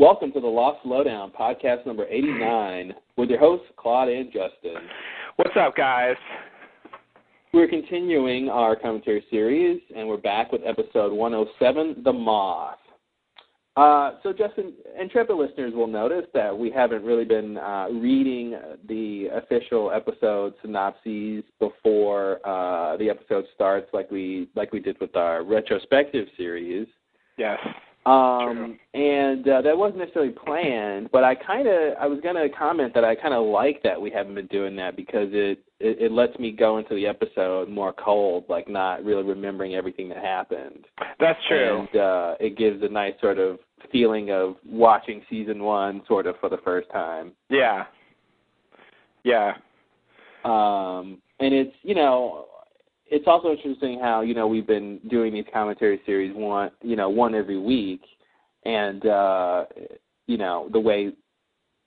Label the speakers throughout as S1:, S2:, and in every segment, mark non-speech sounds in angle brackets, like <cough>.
S1: Welcome to the Lost Lowdown, podcast number 89, with your hosts, Claude and Justin.
S2: What's up, guys?
S1: We're continuing our commentary series, and we're back with episode 107, The Moth. Uh, so, Justin, intrepid listeners will notice that we haven't really been uh, reading the official episode synopses before uh, the episode starts, like we like we did with our retrospective series.
S2: Yes.
S1: Um, and uh, that wasn't necessarily planned, but I kind of I was gonna comment that I kind of like that we haven't been doing that because it, it it lets me go into the episode more cold, like not really remembering everything that happened.
S2: That's true.
S1: And uh, it gives a nice sort of feeling of watching season one sort of for the first time.
S2: Yeah. Yeah.
S1: Um, and it's you know it's also interesting how you know we've been doing these commentary series one you know one every week, and uh, you know the way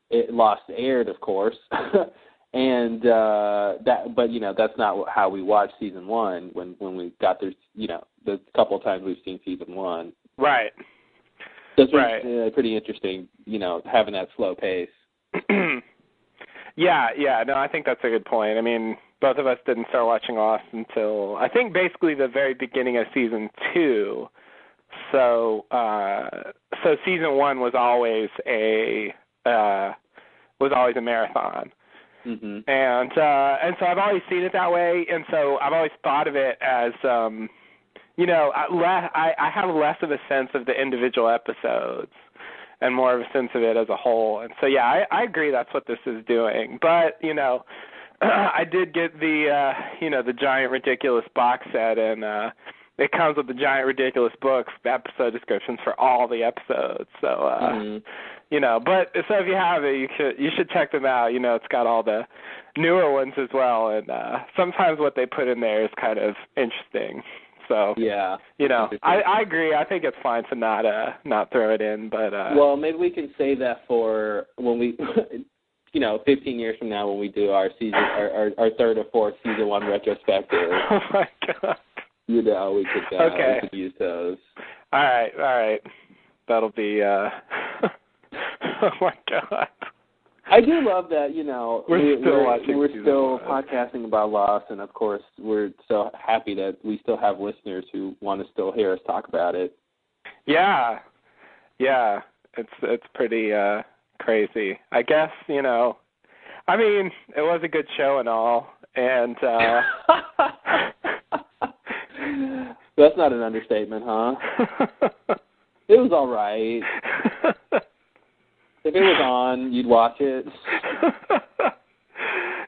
S1: it lost aired, of course. <laughs> and uh that but you know that's not how we watched season one when when we got there you know the couple of times we've seen season one
S2: Right.
S1: it's
S2: Right.
S1: uh, pretty interesting you know having that slow pace <clears throat>
S2: yeah, yeah. No, I think that's a good point. I mean, both of us didn't start watching Lost until I think basically the very beginning of season two. So, uh so season one was always a uh was always a marathon.
S1: mhm
S2: and uh and so I've always seen it that way and so I've always thought of it as um you know I le- I I have less of a sense of the individual episodes and more of a sense of it as a whole and so yeah I I agree that's what this is doing but you know <clears throat> I did get the uh you know the giant ridiculous box set and uh it comes with the giant ridiculous books episode descriptions for all the episodes so uh
S1: Mhm.
S2: you know but so if you have it you should you should check them out you know it's got all the newer ones as well and uh sometimes what they put in there is kind of interesting so
S1: yeah
S2: you know i i agree i think it's fine to not uh not throw it in but uh
S1: Well, maybe we can save that for when we, <laughs> you know, 15 years from now when we do our season, our, our, our third or fourth season one retrospective. <laughs>
S2: oh my god
S1: You know, we could uh,
S2: Okay.
S1: we could use those.
S2: all right all right that'll be uh <laughs> oh my god
S1: I do love that. You know,
S2: We're
S1: we,
S2: still
S1: we're,
S2: watching
S1: we're still podcasting about Lost, and of course, we're so happy that we still have listeners who want to still hear us talk about it.
S2: Yeah. Yeah. It's it's pretty uh crazy. I guess, you know I mean, it was a good show and all and uh <laughs>
S1: That's not an understatement, huh? <laughs> It was all right. If it was on, you'd watch it. <laughs>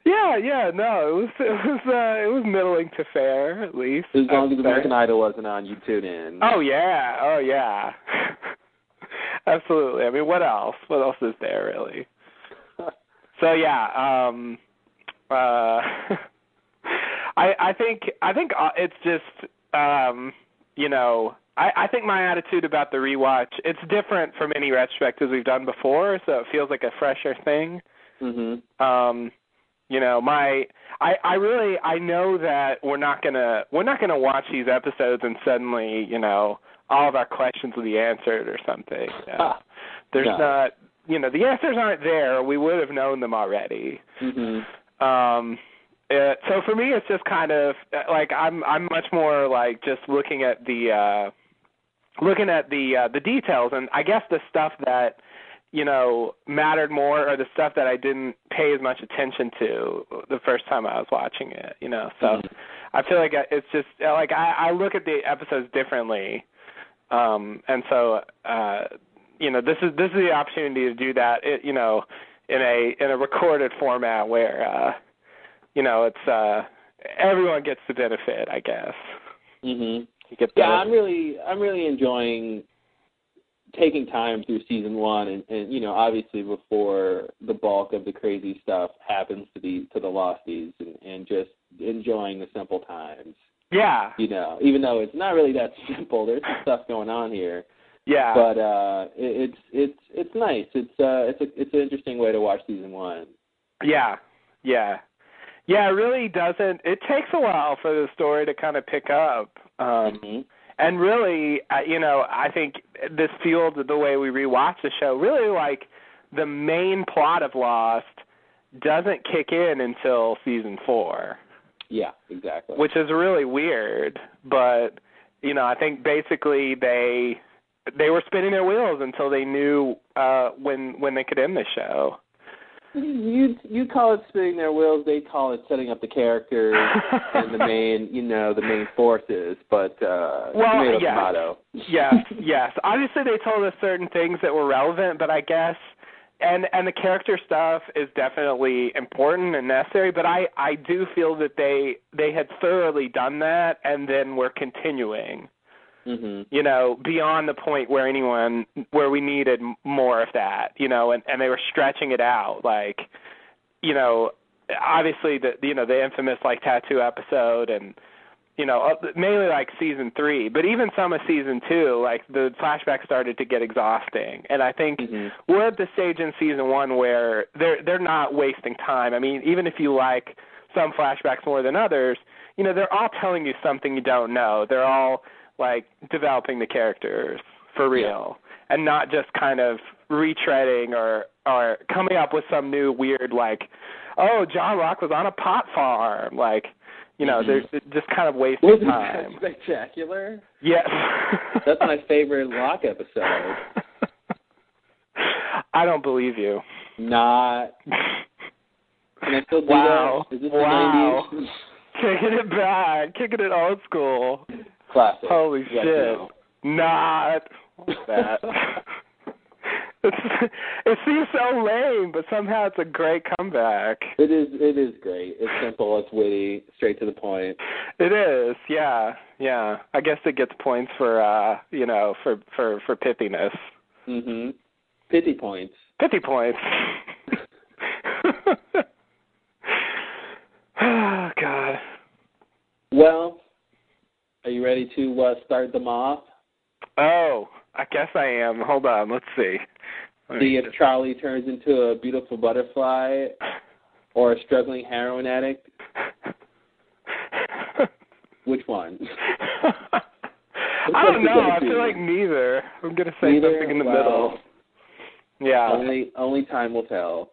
S2: yeah, yeah, no, it was it was uh it was middling to fair at least.
S1: As long as. American Idol wasn't on, you'd tune in.
S2: Oh yeah, oh yeah. Absolutely. I mean, what else? What else is there really? <laughs> So yeah, um uh <laughs> I I think I think uh, it's just um you know, I I think my attitude about the rewatch, it's different from any retrospectives we've done before, so it feels like a fresher thing
S1: Mhm.
S2: um you know my i i really i know that we're not going to we're not going to watch these episodes and suddenly you know all of our questions will be answered or something uh, there's
S1: No.
S2: not you know the answers aren't there we would have known them already
S1: Mhm.
S2: um uh, so for me it's just kind of uh, like i'm i'm much more like just looking at the uh looking at the uh the details and i guess the stuff that you know mattered more or the stuff that i didn't pay as much attention to the first time i was watching it you know so
S1: Mhm.
S2: i feel like it's just uh, like i i look at the episodes differently um and so uh you know this is this is the opportunity to do that it, you know in a in a recorded format where uh you know it's uh everyone gets the benefit i guess
S1: Mhm. Yeah,
S2: the
S1: I'm really I'm really enjoying taking time through season one and, and you know, obviously before the bulk of the crazy stuff happens to the to the losties and, and just enjoying the simple times.
S2: Yeah
S1: You know, even though it's not really that <laughs> simple, there's some stuff going on here.
S2: yeah
S1: But uh it, it's it's it's nice. It's uh it's a it's an interesting way to watch season one.
S2: Yeah, yeah, yeah. It really doesn't. It takes a while for the story to kind of pick up, um,
S1: Mhm.
S2: and really, uh, you know, I think this fueled the way we rewatch the show. Really, like the main plot of Lost doesn't kick in until season four.
S1: Yeah, exactly.
S2: Which is really weird, but you know, I think basically they they were spinning their wheels until they knew uh when when they could end the show.
S1: You you call it spinning their wheels. They call it setting up the characters <laughs> and the main, you know, the main forces. But uh,
S2: well,
S1: tomato,
S2: yes,
S1: tomato.
S2: yes, yes. Obviously, they told us certain things that were relevant, but I guess and and the character stuff is definitely important and necessary but i i do feel that they they had thoroughly done that and then were continuing
S1: mm-hmm.
S2: you know beyond the point where anyone where we needed more of that you know and and they were stretching it out like you know obviously the you know the infamous like tattoo episode and you know, uh, mainly like season three, but even some of season two, like the flashbacks started to get exhausting. And I think
S1: mm-hmm.
S2: we're at the stage in season one where they're they're not wasting time. I mean, even if you like some flashbacks more than others, you know, they're all telling you something you don't know. They're all like developing the characters for real,
S1: yeah.
S2: and not just kind of retreading or or coming up with some new weird like, oh, John Locke was on a pot farm, like you know,
S1: mm-hmm.
S2: they're just kind of wasting
S1: Wasn't
S2: time.
S1: That spectacular.
S2: Yes. <laughs>
S1: That's my favorite Locke episode. <laughs>
S2: I don't believe you.
S1: Not. Can I still do
S2: wow.
S1: that? Is this
S2: wow.
S1: the 90s?
S2: Kicking it back, kicking it old school.
S1: Classic.
S2: Holy shit.
S1: No.
S2: Not that. <laughs> It's, it seems so lame, but somehow it's a great comeback.
S1: It is. It is great. It's simple. It's witty. Straight to the point.
S2: It is. Yeah. Yeah. I guess it gets points for uh, you know, for for for pithiness.
S1: Mhm. Pithy points.
S2: Pithy points. oh <laughs> <sighs> God.
S1: Well, are you ready to uh, start them off?
S2: Oh, I guess I am. Hold on. Let's see.
S1: See if Charlie turns into a beautiful butterfly or a struggling heroin addict. Which one? <laughs>
S2: I don't know. I feel like neither. I'm gonna say
S1: neither?
S2: something in the
S1: well,
S2: middle. Yeah.
S1: Only only time will tell.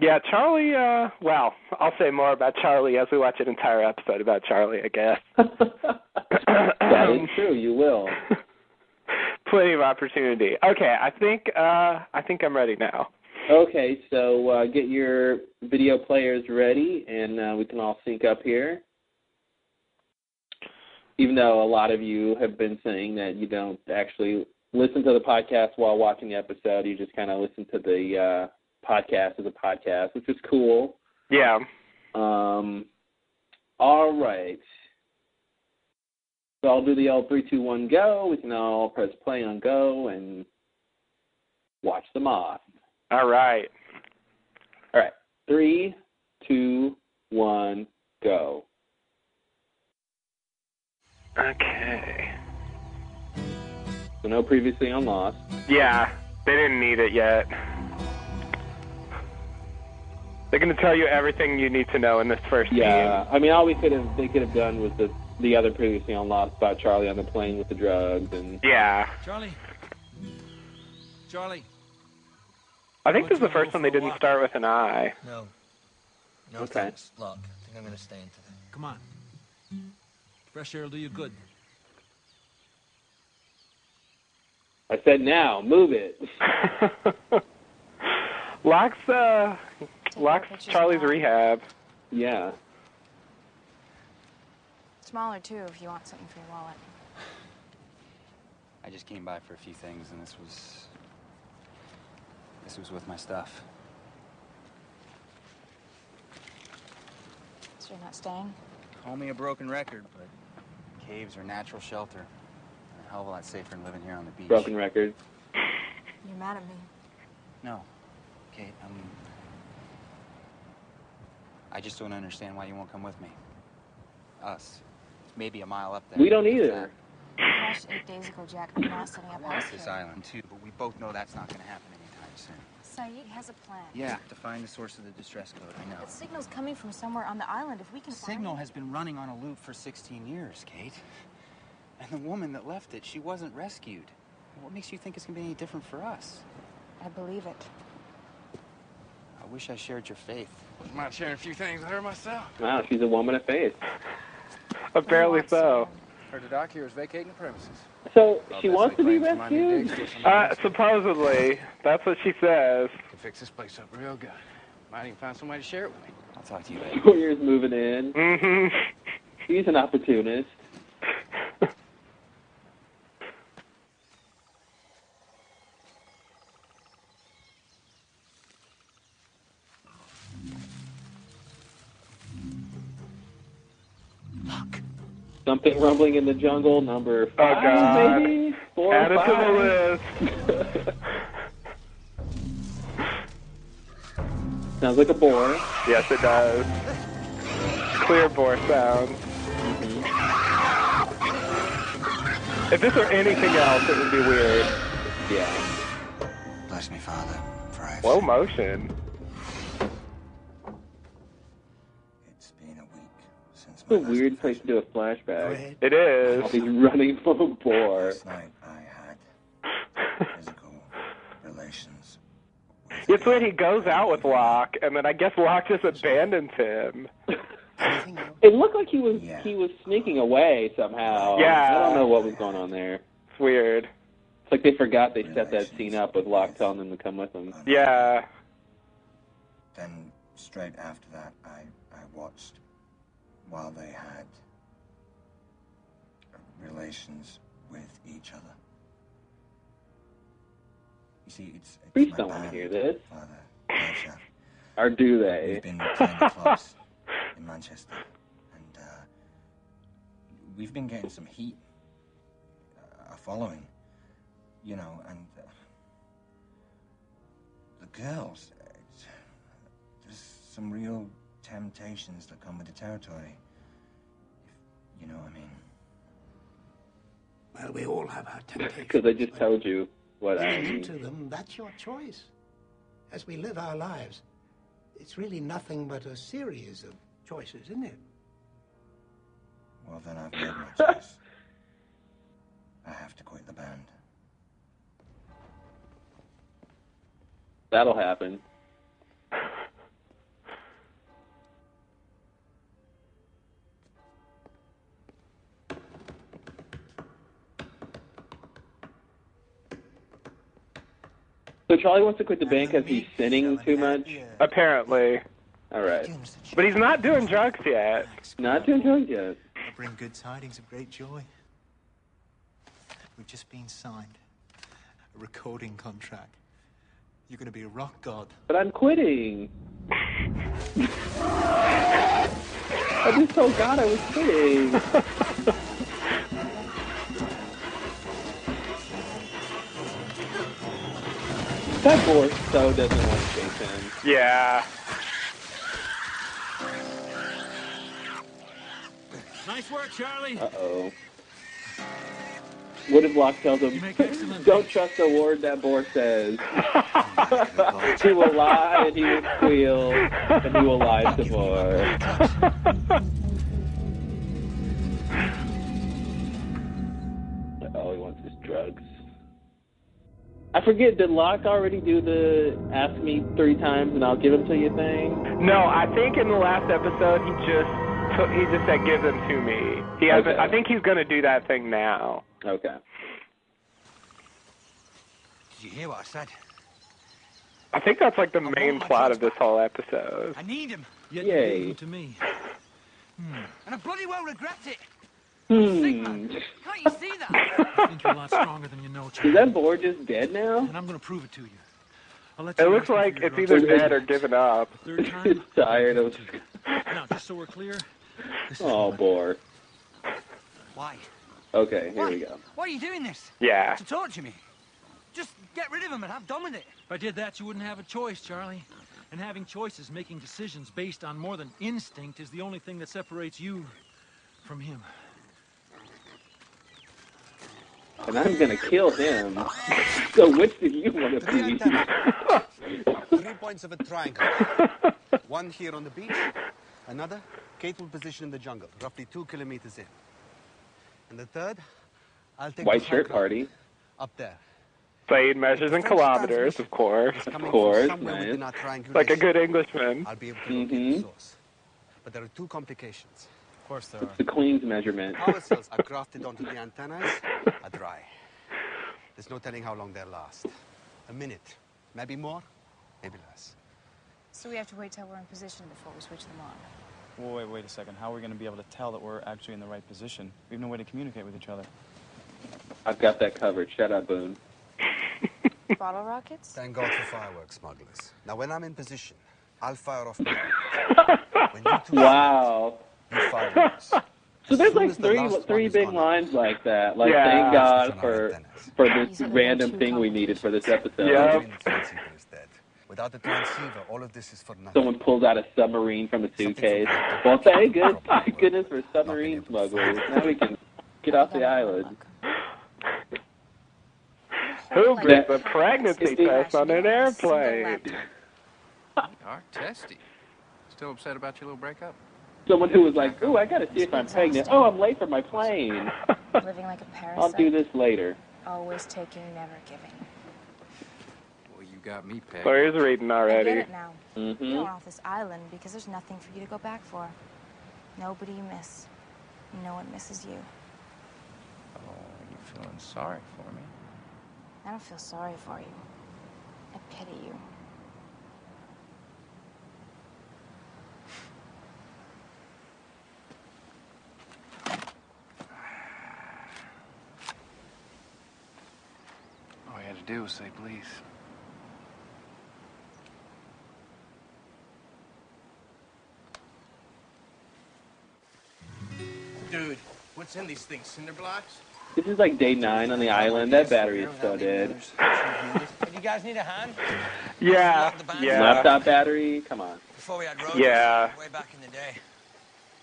S2: Yeah, Charlie. uh Well, I'll say more about Charlie as we watch an entire episode about Charlie. I guess. <laughs>
S1: that is true. You will. <laughs>
S2: plenty of opportunity. Okay, I think uh, I think I'm ready now.
S1: Okay, so uh, get your video players ready, and uh, we can all sync up here. Even though a lot of you have been saying that you don't actually listen to the podcast while watching the episode, you just kind of listen to the uh, podcast as a podcast, which is cool.
S2: Yeah.
S1: Um. All right. So I'll do the L three two one go. We can all press play on go and watch them off.
S2: All right.
S1: All right. Three, two, one, go.
S2: Okay.
S1: So no previously on Lost.
S2: Yeah, they didn't need it yet. They're going to tell you everything you need to know in this first
S1: Yeah,
S2: scene.
S1: I mean, all we could have they could have done was the the other previously on Lost about Charlie on the plane with the drugs and
S2: Yeah.
S3: Charlie. Charlie.
S2: I think this is the first one they didn't start with an I.
S4: No. No
S1: Okay.
S4: thanks. Look, I think I'm gonna stay in today.
S3: Come on. Fresh air will do you good.
S1: I said now, move it. <laughs>
S2: Locke's uh Locke's Charlie's rehab.
S1: yeah.
S5: Smaller too, if you want something for your wallet.
S6: I just came by for a few things, and this was. This was with my stuff.
S5: So you're not staying?
S6: Call me a broken record, but caves are natural shelter. And a hell of a lot safer than living here on the beach.
S1: Broken record.
S5: You're mad at me.
S6: No, Kate. Um, I just don't understand why you won't come with me. Us. It's maybe a mile up there.
S1: We don't either.
S6: that.
S5: Eight days ago, Jack. I'm not setting up
S6: want
S5: house
S6: this
S5: here.
S6: island too, but we both know that's not going to happen anytime soon.
S5: Sayid has a plan.
S6: Yeah, to find the source of the distress code. I know.
S5: The signal's coming from somewhere on the island. If we can
S6: The
S5: find
S6: signal
S5: it-
S6: has been running on a loop for 16 years, Kate. And the woman that left it, she wasn't rescued. What makes you think it's gonna be any different for us?
S5: I believe it.
S6: I wish I shared your faith.
S7: Wouldn't mind sharing a few things with her myself.
S1: Wow, she's a woman of faith.
S2: Apparently so.
S5: of-
S6: Heard the doc here is vacating the premises.
S1: So
S7: Well,
S1: she
S7: Betsy
S1: wants to be
S7: claims my new dig's
S1: rescued.
S7: still some
S2: Uh,
S7: good.
S2: supposedly, that's what she says.
S7: Can fix this place up real good. Might even find somebody to share it with me.
S6: I'll talk to you later.
S1: Sawyer's moving in.
S2: hmm
S1: He's an opportunist. Something rumbling in the jungle, number oh, five,
S2: God.
S1: maybe four
S2: Add
S1: or
S2: it to the list. <laughs>
S1: Sounds like a boar.
S2: Yes, it does. Clear bore sound. Mm-hmm. If this were anything else, it would be weird.
S1: Yeah.
S6: Bless me, Father, for I have
S2: Slow motion.
S6: It's a last
S1: weird place to do a flashback.
S2: It is.
S1: He's running from a boar.
S6: Last night I had physical relations.
S2: It's when he goes out with Locke, and then I guess Locke just abandons him.
S1: It looked like he was
S6: Yeah.
S1: he was sneaking away somehow.
S2: Yeah.
S1: I don't know what was going on there.
S2: It's weird.
S1: It's like they forgot they set that scene up with Locke telling them to come with him.
S2: Yeah.
S6: Then straight after that, I I watched while they had relations with each other. You see, it's, it's my
S1: don't wanna hear this.
S6: Father. <laughs>
S1: Or do they?
S6: We've been playing the clubs in Manchester, and uh, we've been getting some heat, uh, a following, you know, and uh, the girls. It's, there's some real temptations that come with the territory. If, you know what I mean?
S8: Well, we all have our temptations.
S1: Because I just told you what I
S8: Getting
S1: mean.
S8: into them, that's your choice. As we live our lives, it's really nothing but a series of choices, isn't it?
S6: Well, then I've made my choice. I have to quit the band.
S1: That'll happen. So Charlie wants to quit the band because he's sinning too much.
S2: Apparently.
S1: All right,
S2: But he's not doing drugs yet.
S1: not doing drugs yet.
S9: I bring good tidings of great joy. We've just been signed. A recording contract. You're going to be a rock god.
S1: But I'm quitting. <laughs> I just told God I was quitting. <laughs> that boy so doesn't want to chase him.
S2: Yeah.
S3: Nice work, Charlie.
S1: Uh oh. What if Locke tells him,
S3: You make <laughs> excellent
S1: don't trust a word that boar says? <laughs> he will lie and he will squeal and he will lie some more. All <laughs> he wants is drugs. I forget, did Locke already do the ask me three times and I'll give them to you thing?
S2: No, I think in the last episode he just took, he just said give them to me. He hasn't.
S1: Okay.
S2: I think he's going to do that thing now.
S1: Okay.
S4: Did you hear what I said?
S2: I think that's like the main plot of this whole episode.
S4: I need him,
S3: Yet
S1: Yay.
S3: you gave them to me. Hmm.
S4: and I bloody well regret it.
S1: Hmm.
S4: Can't you see that? <laughs>
S3: I think you're a lot stronger than you know,
S1: Is
S3: Charlie.
S1: that boar just dead now?
S3: And I'm going to prove it to you. I'll let
S2: It looks
S3: ask me
S2: like
S3: for your
S2: it's
S3: drugs.
S2: either dead or given up.
S3: Third <laughs> time.
S1: He's tired of.
S3: Now, just so we're clear, this is
S1: Oh,
S3: what-
S1: boar.
S4: Why?
S1: Okay, here
S4: Why?
S1: we go.
S4: Why are you doing this?
S2: Yeah.
S4: To torture me? Just get rid of him and have done with it.
S3: If I did that, you wouldn't have a choice, Charlie. And having choices, making decisions based on more than instinct, is the only thing that separates you from him.
S1: And I'm gonna kill him. So which do you want to be?
S10: Three points of a <laughs> triangle. One here on the beach, another, Kate will position in the jungle, roughly two kilometers in. And the third, I'll take
S1: White
S10: the
S1: shirt party.
S10: Up there.
S2: Sayid measures in kilometers, of course.
S1: Of course,
S10: from somewhere within
S1: nice.
S2: Like a good Englishman.
S10: I'll be able to locate the
S1: Mhm.
S10: source. But there are two complications.
S7: Of course there
S1: It's the Queen's measurement.
S10: Power cells are grafted onto the antennas are dry. There's no telling how long they'll last. A minute, maybe more, maybe less.
S5: So we have to wait till we're in position before we switch them on.
S6: Well, wait, wait a second. How are we going to be able to tell that we're actually in the right position? We have no way to communicate with each other.
S1: I've got that covered. Shut up, Boone. <laughs>
S5: Bottle rockets?
S10: Thank God for fireworks smugglers. Now, when I'm in position, I'll fire off. <laughs> <laughs> when you two
S1: Wow.
S10: You fire yours.
S1: So there's like
S10: as the
S1: three three big
S10: gone,
S1: lines like that. Like
S2: Yeah.
S1: thank God
S10: Switch on our
S1: for for this random thing we needed for this episode.
S2: Yeah.
S10: Even the transceiver is dead. Without the transceiver, all of this is for nothing.
S1: Someone pulls out a submarine from a suitcase. Well, thank good, thank <laughs> goodness for submarine smugglers. Now we can <laughs> get off the island.
S2: Who
S5: Like
S2: brings a pregnancy test on an airplane?
S5: laptop.
S7: You are testy. Still upset about your little breakup?
S1: Someone who was like, "Ooh, I gotta see if I'm pregnant. Oh, I'm late for my plane. <laughs>
S5: Living like a parasite.
S1: I'll do this later."
S5: Always taking, never giving.
S7: Well, you got me pegged.
S2: Claire's reading
S5: I
S2: already.
S5: get it now. You're
S1: hmm
S5: off this island because there's nothing for you to go back for. Nobody you miss. No one misses you.
S7: Oh, you feeling sorry for me?
S5: I don't feel sorry for you. I pity you.
S7: All you had to do was say please.
S11: Dude, what's in these things? Cinder blocks?
S1: This is like day nine on the island. That battery is so dead.
S12: You guys need a hand?
S2: Yeah, yeah.
S1: Laptop battery. Come on.
S12: Before we had road
S2: Yeah.
S12: way back in the day.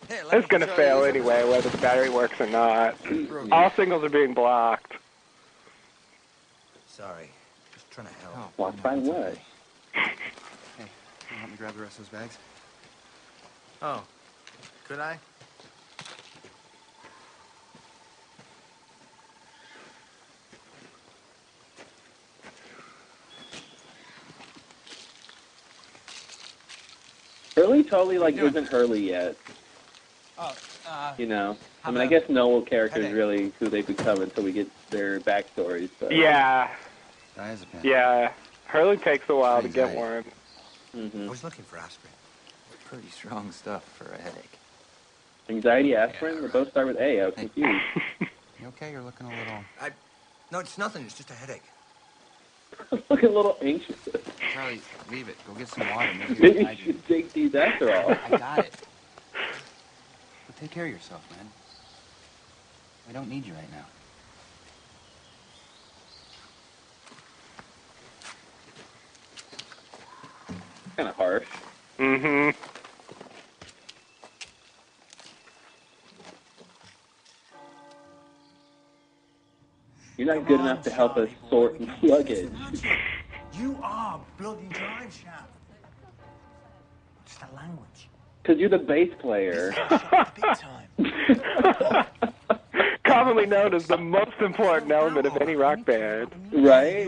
S12: Here,
S2: It's gonna fail anyway, whether the battery works or not. <clears throat> All signals are being blocked.
S4: Sorry. Just trying to help.
S1: Blocked by what?
S10: Hey, can you help me grab the rest of those bags?
S11: Oh, could I?
S1: Hurley totally like isn't Hurley yet.
S12: Oh,
S1: You know. I mean, I guess no characters
S12: Headache.
S1: really who they become until we get their backstories. But
S2: Yeah,
S10: Diazepam.
S2: yeah. Hurley takes a while to get
S10: Anxiety.
S2: one.
S1: hmm
S10: I was looking for aspirin.
S4: Pretty strong stuff for a headache.
S1: anxiety, aspirin. They both start with A. I was confused. <laughs>
S10: You okay? You're looking a little. I...
S4: No, it's nothing. It's just a headache.
S1: I was <laughs> looking a little anxious.
S4: Charlie, leave it. Go get some water. Maybe
S1: Maybe
S4: it'll
S1: you
S4: guide you.
S1: should take these after all.
S4: I got it. But take care of yourself, man. I don't need you right now.
S1: kind of harsh.
S2: Mm-hmm.
S1: You're not good enough to help us sort luggage.
S9: You are bloody drive shaft. Just a language.
S1: Because you're the bass player. <laughs>
S9: Big time. <laughs>
S2: Commonly known as the most important element of any rock band.
S1: Right?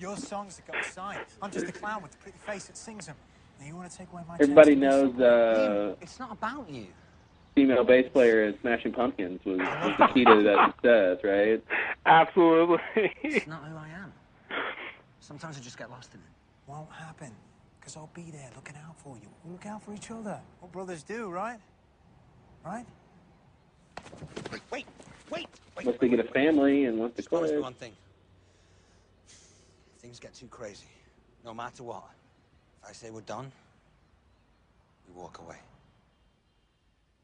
S9: Your songs that got signed. I'm just a clown with a pretty face that sings them. Now you want to take away my
S1: Everybody knows uh,
S4: It's not about you.
S1: female bass player in Smashing Pumpkins was, was the key to that success, right?
S2: Absolutely.
S4: It's not who I am. Sometimes I just get lost in it.
S9: Won't happen. Because I'll be there looking out for you. We'll look out for each other. What brothers do, right? Right?
S11: Wait, wait, wait, wait.
S1: Once they get a family and once they
S4: Just promise me
S1: quit.
S4: one thing. If things get too crazy, no matter what, if I say we're done, we walk away.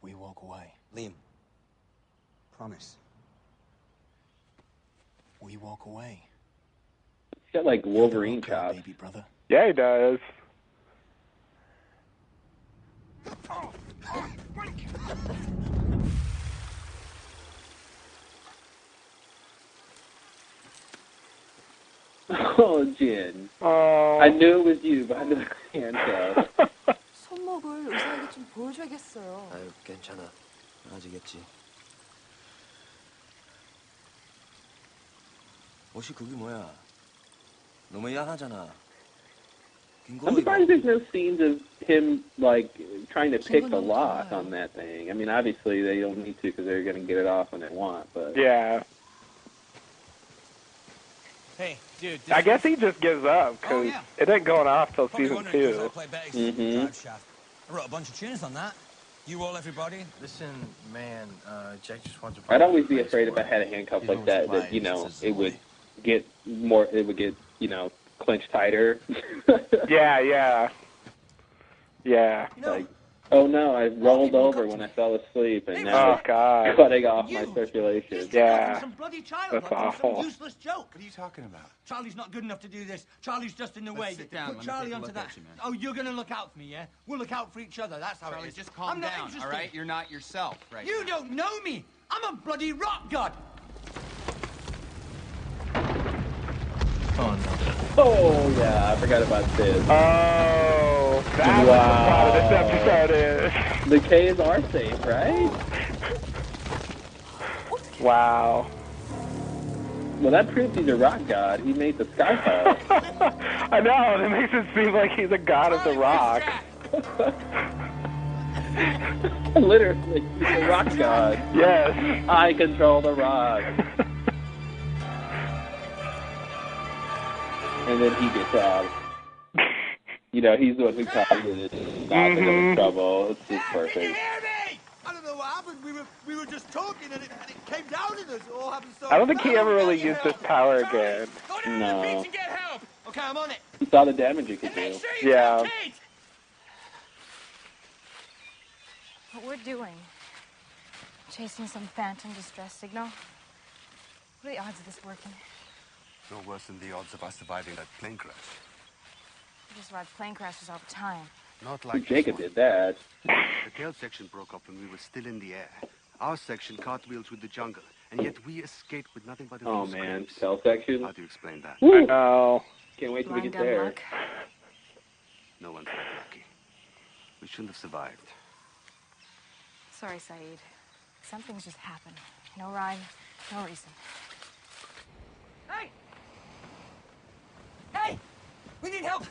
S9: We walk away.
S4: Liam, promise.
S9: We walk away.
S1: He's got like Wolverine
S9: Okay,
S1: chops.
S9: baby brother.
S2: yeah, he does.
S1: Oh, Jin.
S2: Oh.
S1: I knew it was you behind the handcuff.
S5: 손목을 의사에게 좀 보여줘야겠어요.
S4: 아유, 괜찮아. 나아지겠지.
S13: 옷이 그게 뭐야? 너무 야하잖아.
S1: I'm surprised there's no scenes of him like trying to pick the lock on that thing. I mean, obviously they don't need to because they're going to get it off when they want. But
S2: Yeah.
S4: Hey, dude.
S2: I guess he just gives up because
S4: Oh, yeah.
S2: it ain't going off till
S4: Probably
S2: season
S4: wondering 'cause I
S2: two.
S4: play bass
S1: Mhm.
S4: I wrote a bunch of tunes on that. You all, everybody.
S14: Listen, man, uh, Jack just wants to.
S1: I'd always be afraid if I had a handcuff like that that you know it would get more. It would get you know clenched tighter. <laughs>
S2: Yeah, yeah, yeah.
S1: like, oh no, I rolled over when I fell asleep and now
S2: Oh
S1: it's
S2: God.
S1: cutting off my circulation.
S2: Yeah.
S4: Some bloody child
S2: That's
S4: like on
S2: awful.
S4: Some useless joke.
S14: What are you talking about?
S4: Charlie's not good enough to do this. Charlie's just in the
S7: Let's
S4: way.
S7: sit down.
S4: Put
S7: Let
S4: Charlie
S7: take a
S4: onto that.
S7: you.
S4: Oh, you're gonna look out for me, yeah? We'll look out for each other. That's how
S7: Charlie,
S4: it is.
S7: just calm
S4: I'm
S7: down, all
S4: interested.
S7: You're not yourself right
S4: You
S7: now.
S4: don't know me. I'm a bloody rock god.
S14: Oh no.
S1: Oh yeah, I forgot about this.
S2: Oh, that's
S1: wow.
S2: what the plot of this episode is.
S1: The K's are safe, right?
S2: Wow.
S1: Well, that proves he's a rock god. He made the sky fall. <laughs>
S2: I know. That makes it seem like he's a god of the rock. <laughs> <laughs>
S1: Literally, he's a rock god.
S2: Yes.
S1: I control the rock. And then he gets out. <laughs> You know, he's the one who targeted it, stopping him in
S2: Mhm.
S1: trouble. It's just perfect.
S4: I don't know what happened. We were we were just talking and it, and it came down on us. It all happened so
S2: I don't think he ever really used his power again.
S4: Go down
S1: No.
S4: the beach and get help. Okay, I'm on it.
S1: He saw the damage he could do.
S4: Sure
S2: Yeah.
S5: What we're doing, chasing some phantom distress signal. What are the odds of this working?
S10: No worse than the odds of us surviving that plane crash.
S5: We just ride plane crashes all the time.
S10: Not like
S1: Jacob did that.
S10: The tail section broke up when we were still in the air. Our section cartwheels through the jungle, and yet we escaped with nothing but a
S1: Oh man,
S10: scrapes.
S1: cell section.
S10: How do you explain that?
S2: I know.
S1: Can't wait till we get there.
S5: luck.
S10: No one's that lucky. We shouldn't have survived.
S5: Sorry, Sayid. Something's just happened. No rhyme, no reason.
S4: Hey! Hey! We need help.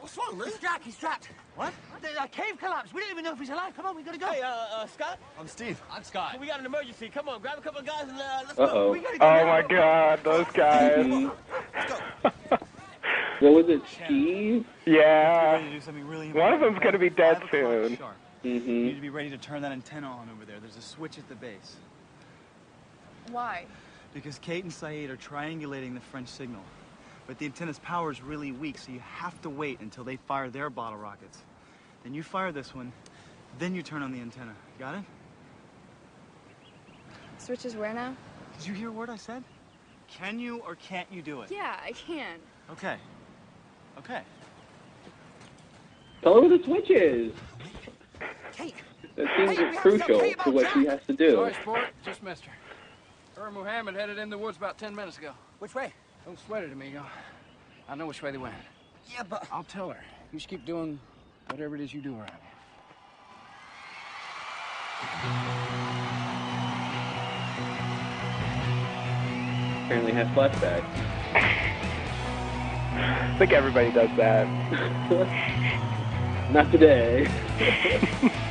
S4: What's wrong, Lou? He's Jack. He's trapped. What? The uh, cave collapsed. We don't even know if he's alive. Come on, we gotta go.
S15: Hey, uh, uh, Scott?
S14: I'm Steve.
S15: I'm Scott. We got an emergency. Come on, grab a couple of guys and uh, let's
S1: Uh-oh.
S15: go.
S4: We gotta go
S2: Oh
S4: now.
S2: my God, those guys. <laughs>
S1: What was it, Steve?
S2: Yeah.
S16: to do really
S2: One of them's gonna be dead
S16: Five o'clock
S2: soon.
S16: sharp. You need
S1: Mm-hmm.
S16: to be ready to turn that antenna on over there. There's a switch at the base.
S5: Why?
S16: Because Kate and Sayid are triangulating the French signal. But the antenna's power is really weak, so you have to wait until they fire their bottle rockets. Then you fire this one, then you turn on the antenna. Got it?
S17: Switch is where now?
S16: Did you hear a word I said? Can you or can't you do it?
S17: Yeah, I can.
S16: Okay. Okay.
S1: Tell her where the switch is. That seems
S4: we have
S1: crucial to what
S4: about
S1: she has to do.
S7: Sorry, sport. Just missed her. Her and Muhammad headed in the woods about ten minutes ago.
S4: Which way?
S7: Don't sweat it, amigo. I know which way they went.
S4: Yeah, but
S7: I'll tell her. You just keep doing whatever it is you do around here.
S1: Apparently has flashbacks.
S2: I think everybody does that. <laughs>
S1: Not today. <laughs>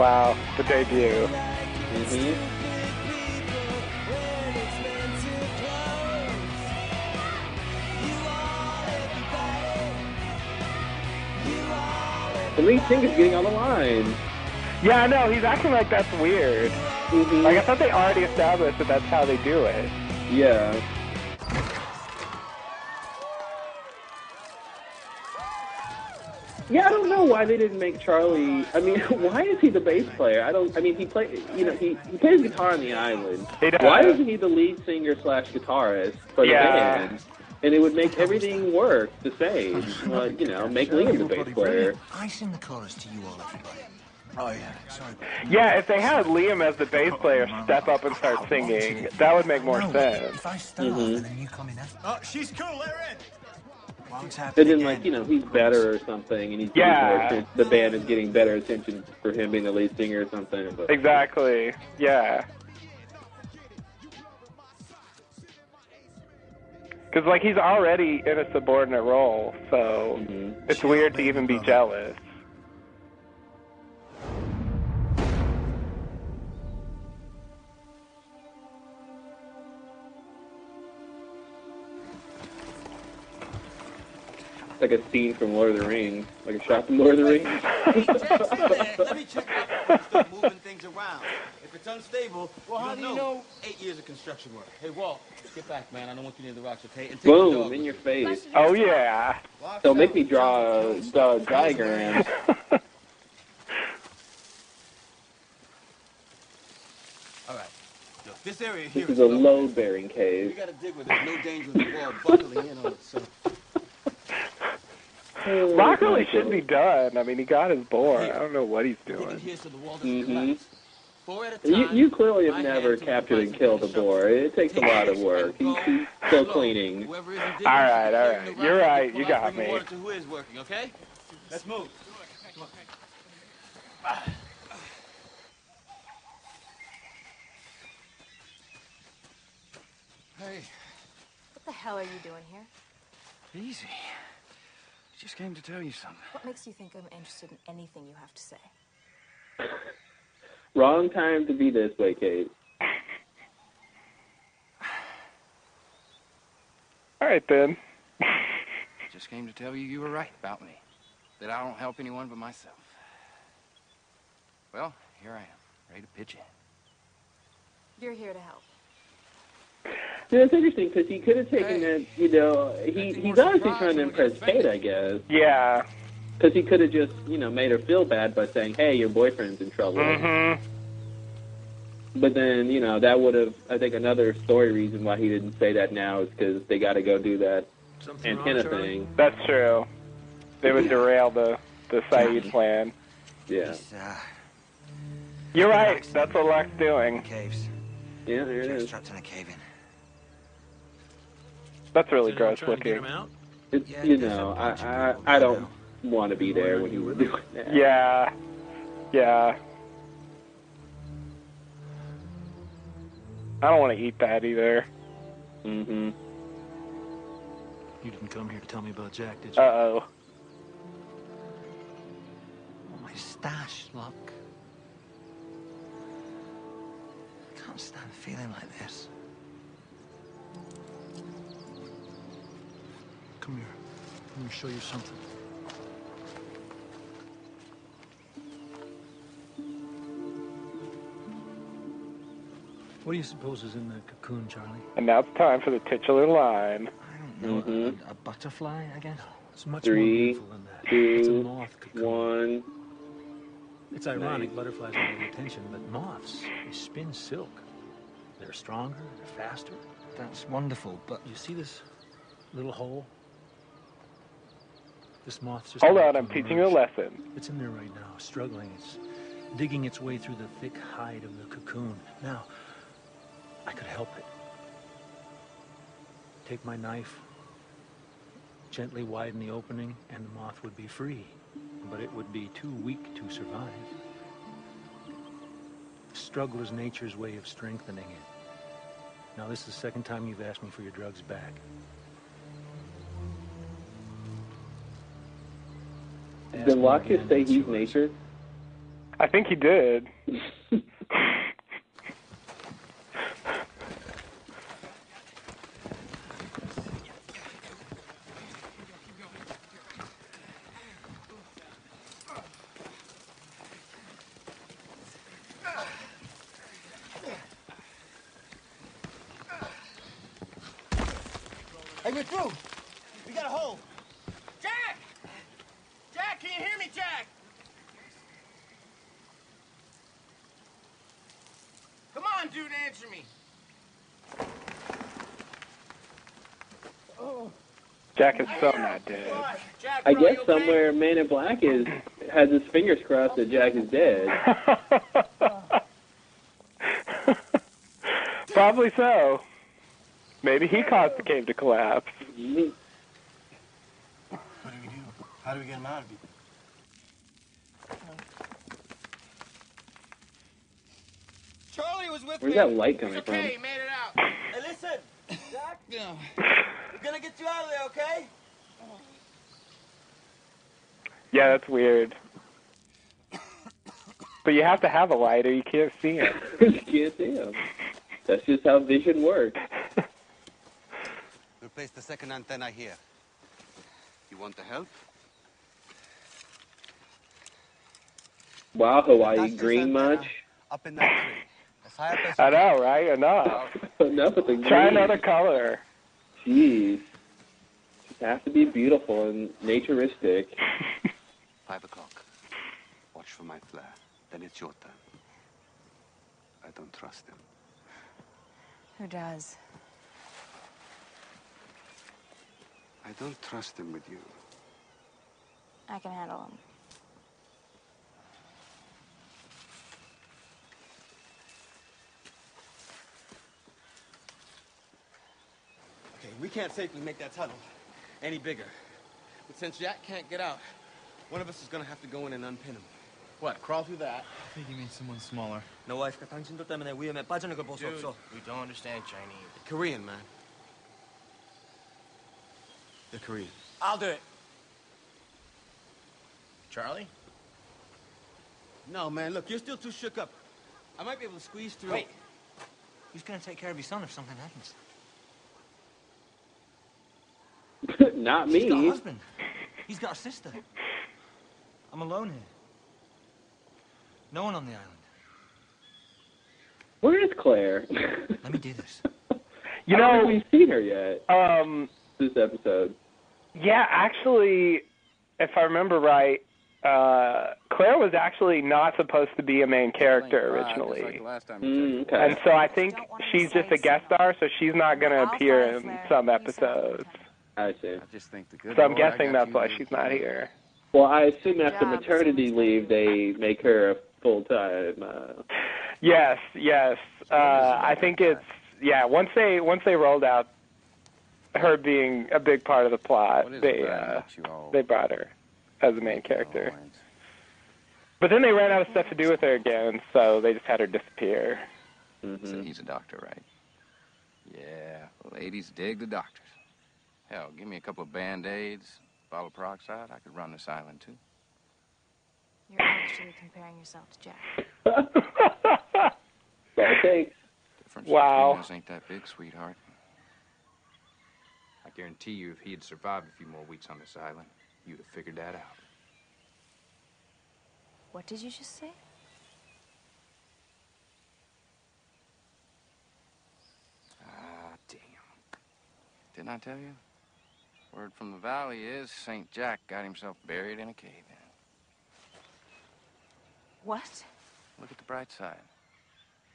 S2: Wow, the debut.
S1: hmm The lead singer's getting on the line.
S2: Yeah, I know. He's acting like that's weird.
S1: Mhm.
S2: Like I thought they already established that that's how they do it.
S1: Yeah. Yeah, I don't know why they didn't make Charlie. I mean, <laughs> why is he the bass player? I don't. I mean, he play. You know, he, he plays guitar on the island.
S2: He does.
S1: Why isn't he the lead singer slash guitarist for the
S2: Yeah.
S1: band? And it would make everything work the same. Like, you know, make Liam the bass player.
S8: I sing the chorus to you all, everybody. Oh, yeah. Sorry.
S2: Yeah, if they had Liam as the bass player step up and start singing, that would make more sense.
S8: If I start
S1: Mhm.
S8: then you come in.
S14: Oh, she's cool. Let her in.
S1: And then, like, you know, he's better or something, and he's getting
S2: Yeah.
S1: the band is getting better attention for him being the lead singer or something. But
S2: Exactly. Yeah. Because like he's already in a subordinate role, so
S1: Mm-hmm.
S2: it's weird to even be jealous.
S1: Like a scene from Lord of the Rings, like a shot from Lord of the Rings.
S15: Let me check out start moving things around. If it's unstable,
S4: Well, how do you
S15: know.
S4: know-
S15: Eight years of construction work. Hey, Walt, get back, man. I don't want you near the rocks, okay? And
S1: Boom
S15: dog
S1: in your face.
S2: Oh yeah.
S1: So make me draw a, draw diagram.
S15: All right. This area here
S1: This is a load-bearing
S15: We
S1: cave.
S15: gotta dig where there's no danger of the wall buckling in on it. So
S2: Rock really should be done. I mean, he got his bore. I don't know what he's doing.
S15: here so the wall doesn't
S1: hmm
S15: collapse. Four at a time.
S1: You, you clearly have
S15: My
S1: never
S15: hands on the
S1: captured and killed a boar. It takes a lot of work. He's, he's still cleaning.
S15: Whoever isn't digging,
S2: All
S15: should
S2: right,
S15: be
S2: all
S15: clearing
S2: right.
S15: the
S2: You're right. You got me.
S15: who is working, okay? Let's move.
S7: Hey,
S5: What the hell are you doing here?
S7: easy. Just came to tell you something.
S5: What makes you think I'm interested in anything you have to say? <laughs>
S1: Wrong time to be this way, Kate.
S2: All right then. <laughs>
S7: Just came to tell you you were right about me. That I don't help anyone but myself. Well, here I am, ready to pitch in.
S5: You're here to help.
S1: Yeah, it's interesting because he could have taken it. You know, he he's obviously trying to impress Kate, I guess.
S2: Yeah.
S1: Because he could have just, you know, made her feel bad by saying, "Hey, your boyfriend's in trouble."
S2: Mhm.
S1: But then, you know, that would have. I think another story reason why he didn't say that now is because they got to go do that
S3: Something
S1: antenna
S3: Charlie?
S1: thing.
S2: That's true. They would derail the the Sayid plan.
S1: Yeah.
S6: Uh,
S2: You're right. That's what Luck's doing.
S6: caves.
S1: Yeah, there it
S6: Jack's
S1: is.
S6: trapped in a cave in.
S2: That's really gross
S3: trying to get
S2: looking.
S3: him out?
S1: It's, you know, I I, I don't want to be there when you were doing that.
S2: Yeah. Yeah. I don't want to eat that either.
S1: Mm-hmm.
S3: You didn't come here to tell me about Jack, did you?
S2: Uh oh.
S6: Oh, my stash, look. I can't stand feeling like this.
S3: Here. Let me show you something. What do you suppose is in that cocoon, Charlie?
S2: And now it's time for the titular line.
S6: No,
S1: Mhm.
S6: a, a butterfly, I guess.
S3: It's much
S1: Three,
S3: more beautiful than that. it's a moth cocoon.
S1: one.
S3: It's ironic butterflies want the attention, but moths, they spin silk. They're stronger, they're faster.
S6: That's wonderful, but
S3: You see this little hole? This moth's just
S2: Hold on, I'm teaching you a lesson.
S3: It's in there right now, struggling. It's digging its way through the thick hide of the cocoon. Now, I could help it. Take my knife, gently widen the opening, and the moth would be free. But it would be too weak to survive. Struggle is nature's way of strengthening it. Now, this is the second time you've asked me for your drugs back.
S1: Did Locke just say he's nature?
S2: I think he did. <laughs>
S15: Hey, we're through. We got a hole. Jack! Jack, can you hear me, Jack? Come on, dude, answer me. Oh.
S2: Jack is so not dead.
S1: I guess somewhere Man in Black is has his fingers crossed that Jack is dead. <laughs>
S2: Probably so. Maybe he caused the cave to collapse. What do we do?
S14: How do we get him out of here?
S15: Charlie was with
S1: Where's
S15: me.
S1: that light coming
S15: It's okay,
S1: from?
S15: he made it out. Hey, listen, Jack. We're gonna get you out of there, okay?
S2: Yeah, that's weird. But you have to have a light or you can't see him. <laughs>
S1: you can't see him. That's just how vision works.
S10: We'll the second antenna here. You want the help?
S1: Wow, Hawaii green
S10: antenna
S1: much?
S10: Up in that tree. As high up as
S2: I know, right? Enough. <laughs>
S1: Enough with the green.
S2: Try another color.
S1: Jeez. Just have to be beautiful and naturistic. <laughs>
S10: Five o'clock. Watch for my flare. Then it's your turn. I don't trust him.
S5: Who does?
S10: I don't trust him with you.
S5: I can handle him.
S15: Okay, we can't safely make that tunnel any bigger. But since Jack can't get out, one of us is gonna have to go in and unpin him. What, crawl through that?
S14: I think you mean someone smaller.
S15: 너 와이프가 당신도 때문에 위험에 빠지는 걸 볼 수
S14: Dude,
S15: 없어.
S14: we don't understand Chinese.
S15: Korean, man. They're Korean.
S14: I'll do it. Charlie?
S15: No, man, look, you're still too shook up. I might be able to squeeze through.
S4: Wait. Who's gonna take care of your son if something happens?
S1: Not me.
S4: He's got a husband. He's got a sister. I'm alone here. No one on the island.
S1: Where is Claire?
S4: Let me do this. <laughs>
S2: You
S1: I don't
S2: know,
S1: we've seen her yet
S2: um,
S1: this episode.
S2: yeah, actually, if I remember right, uh, Claire was actually not supposed to be a main character originally.
S1: Mm, okay.
S2: And so I think she's just a guest star, so she's not going to appear in some episodes.
S1: I see.
S7: I just think the good
S2: So I'm
S7: Lord,
S2: guessing that's why she's not here.
S1: Well, I assume after
S5: job,
S1: maternity leave, they make her a full time. Uh,
S2: Yes, yes. Uh, I think it's yeah. Once they once they rolled out her being a big part of the plot, they
S7: it
S2: uh,
S7: makes you all
S2: they brought her as the main character. But then they ran out of stuff to do with her again, so they just had her disappear.
S1: mm-hmm.
S7: So he's a doctor, right? Yeah, ladies dig the doctors. Hell, give me a couple of band-aids, bottle of peroxide, I could run this island too.
S5: You're actually comparing yourself to Jack.
S1: That's all it takes.
S7: Difference
S2: Wow.
S7: between us ain't that big, sweetheart. I guarantee you, if he had survived a few more weeks on this island, you'd have figured that out.
S5: What did you just say?
S7: Ah, damn. Didn't I tell you? Word from the valley is St. Jack got himself buried in a cave in.
S5: What?
S7: Look at the bright side.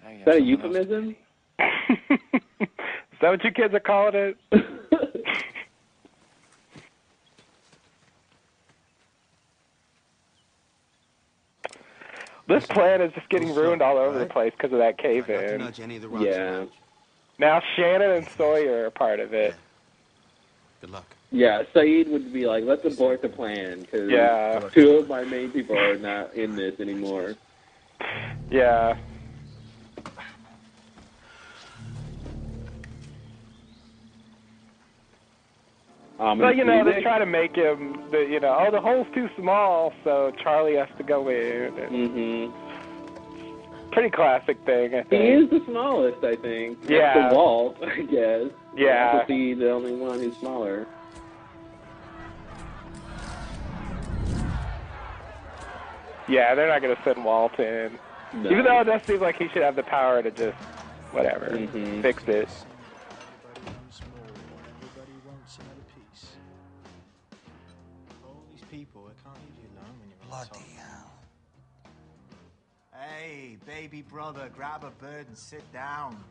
S7: Now
S1: Is that a
S7: someone else to
S1: euphemism? <laughs>
S2: Is that what you kids are calling it? <laughs> This plan is just getting oh, ruined all over the place because of that cave
S10: Not
S2: in.
S10: nudge any of the rocks
S1: Yeah.
S2: Now Shannon and Sawyer are part of it.
S10: Good luck.
S1: Yeah, Sayid would be like, let's abort the plan because
S2: Yeah.
S1: two of my main people are not in this anymore.
S2: Yeah.
S1: Um,
S2: But you know, they try to make him, the, you know, oh, the hole's too small, so Charlie has to go in. And
S1: hmm
S2: pretty classic thing, I
S1: He is the smallest, I think. That's
S2: Yeah.
S1: the Walt, I guess.
S2: Yeah.
S1: To be the only one who's smaller.
S2: Yeah, they're not going to send Walt in.
S1: No.
S2: Even though it does seem like he should have the power to just, whatever,
S1: Mhm.
S2: fix it.
S3: Everybody
S16: Hey, baby brother, grab a bird and sit down.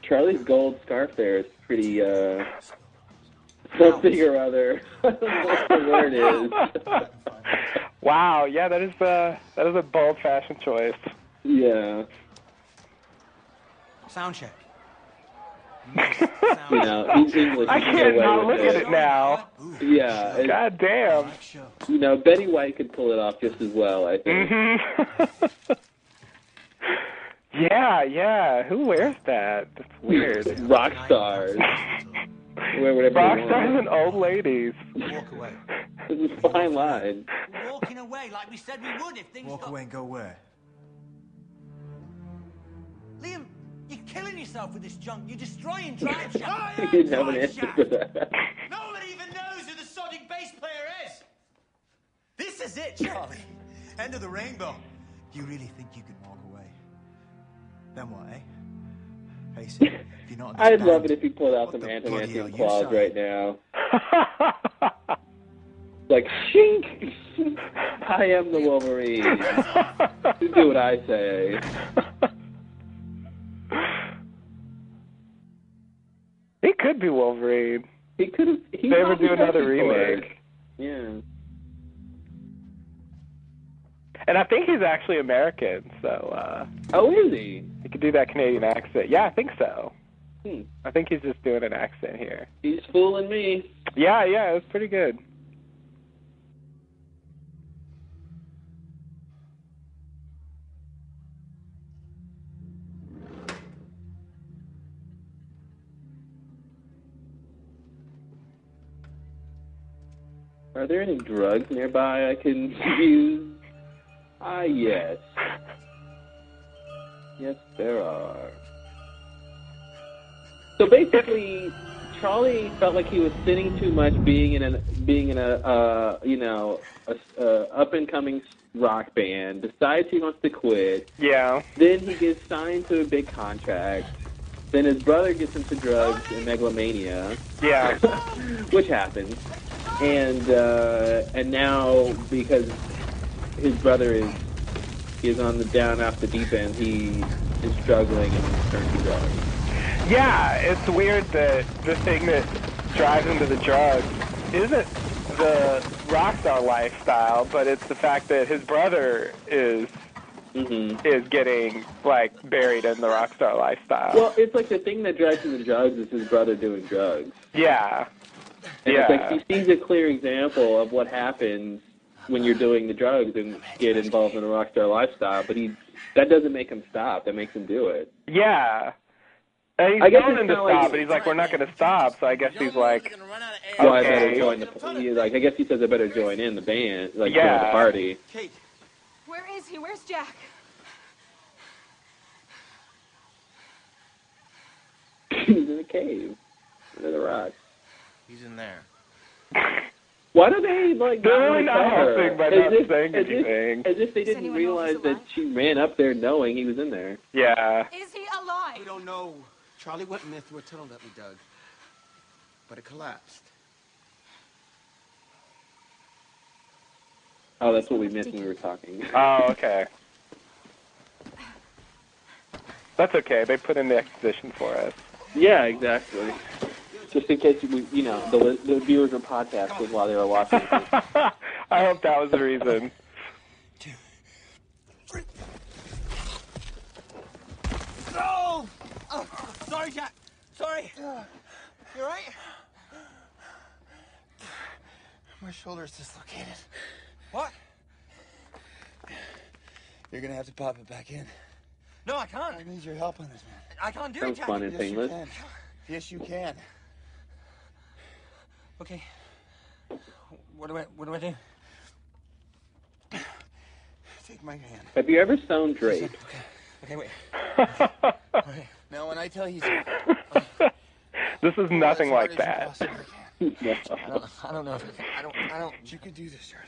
S1: Charlie's gold scarf there is pretty, uh, something or other. <laughs> I don't know what the word is. <laughs>
S2: Wow, yeah, that is uh that is a bold fashion choice.
S1: yeah.
S4: Sound check.
S1: You know, he's English.
S2: I
S1: he can get
S2: can't
S1: away
S2: not
S1: with
S2: look at
S1: it.
S2: it now.
S1: Yeah. it-
S2: God damn.
S1: You know, Betty White could pull it off just as well. I think.
S2: hmm <laughs> yeah, yeah. Who wears that? That's weird. <laughs>
S1: Rock stars. <laughs> Wear whatever they
S2: Rock
S1: want.
S2: stars and old ladies.
S10: Walk away.
S1: It's a fine line.
S4: We're walking away like we said we would if things
S9: Walk
S4: got...
S9: away and go where?
S4: Liam, you're killing yourself with this junk. You're destroying <laughs> Drive Shaft.
S1: He didn't have an answer for that. <laughs>
S4: Nobody even knows who the sodding bass player is. This is it, Charlie. <laughs>
S9: End of the rainbow. Do You really think you can walk away? Then what, eh? Face it, if you're not
S1: I'd love it if he pulled out some
S9: the
S1: Anton
S9: bloody
S1: Anthony claws right now. Like, shink! I am the Wolverine. Do what I say.
S2: He could be Wolverine.
S1: He could have. He
S2: They ever do another remake.
S1: Yeah.
S2: And I think he's actually American, so uh
S1: Oh, is he?
S2: he could do that Canadian accent. Yeah, I think so.
S1: Hmm.
S2: I think he's just doing an accent here.
S1: He's fooling me.
S2: Yeah, yeah, it was pretty good.
S1: Are there any drugs nearby I can <laughs> use? Ah, yes. Yes, there are. So basically, Charlie felt like he was sinning too much, being in a being in a uh, you know a, a up and coming rock band. Decides he wants to quit.
S2: Yeah.
S1: Then he gets signed to a big contract. Then his brother gets into drugs and megalomania.
S2: Yeah. <laughs>
S1: which happens. And uh, and now because his brother is is on the down off the deep end, he is struggling and turns to drugs.
S2: Yeah, it's weird that the thing that drives him to the drugs isn't the rock star lifestyle, but it's the fact that his brother is
S1: Mm-hmm.
S2: is getting like buried in the rock star lifestyle.
S1: Well, it's like the thing that drives him to drugs is his brother doing drugs.
S2: yeah.
S1: And
S2: Yeah.
S1: like he sees a clear example of what happens when you're doing the drugs and get involved in a rock star lifestyle, but he that doesn't make him stop. That makes him do it.
S2: Yeah. And he's
S1: I guess
S2: going
S1: it's
S2: him to stop,
S1: like-
S2: but he's like, we're not going to stop. So I guess he's like,
S1: So I better
S2: okay.
S1: join the. He, like I guess he says I better join in the band, like join
S2: Yeah.
S1: the party.
S4: Kate,
S5: Where is he? Where's Jack? <laughs>
S1: He's in a cave under the rocks.
S14: He's in there.
S1: Why do they like
S2: They're
S1: not
S2: really
S1: wanna
S2: not
S1: tell her?
S2: helping by
S1: As
S2: not
S1: if-
S2: saying
S1: as if-
S2: anything.
S1: As if they
S5: Does
S1: didn't
S5: anyone know if
S1: realize that she ran up there knowing he was in there.
S2: Yeah.
S5: Is he alive?
S10: We don't know. Charlie went in there through a tunnel that we dug. But it collapsed.
S1: Oh, that's what we missed when we were talking.
S2: Oh, okay. That's okay. They put in the exposition for us.
S1: Yeah, exactly. Just in case we, you know, the the viewers were podcasting while they were watching. <laughs>
S2: I hope that was the reason.
S4: No! Oh, sorry, Jack. Sorry. You all right?
S10: My shoulder's dislocated.
S4: What?
S10: You're gonna have to pop it back in.
S4: No, I can't.
S10: I need your help on this, man.
S4: I can't do it, Jack.
S1: fun and
S10: Yes, you
S1: painless.
S10: can. Yes, you can.
S4: Okay. What do I? What do I do?
S10: Take my hand.
S1: Have you ever sewn drape?
S4: Okay, wait. <laughs>
S10: Now, when I tell you, <laughs>
S2: This is nothing like that. <laughs>
S1: no.
S4: I don't, I don't know if I, can, I don't. I don't.
S10: you can do this, Charlie.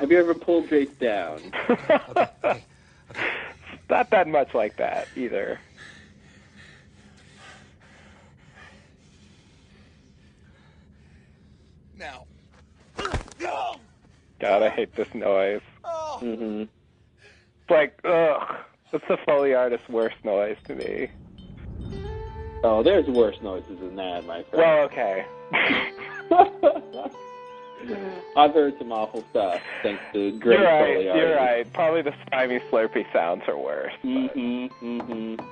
S1: Have you ever pulled drape down?
S2: Not that much like that either.
S10: Now.
S2: God, I hate this noise.
S1: hmm
S2: It's like, ugh. It's the Foley artist's worst noise to me.
S1: Oh, there's worse noises than that, my friend.
S2: Well, okay. <laughs>
S1: I've heard some awful stuff thanks to great
S2: you're right.
S1: Foley
S2: You're
S1: artists.
S2: right. Probably the slimy slurpy sounds are worse.
S1: Mm-hmm. Mm-hmm.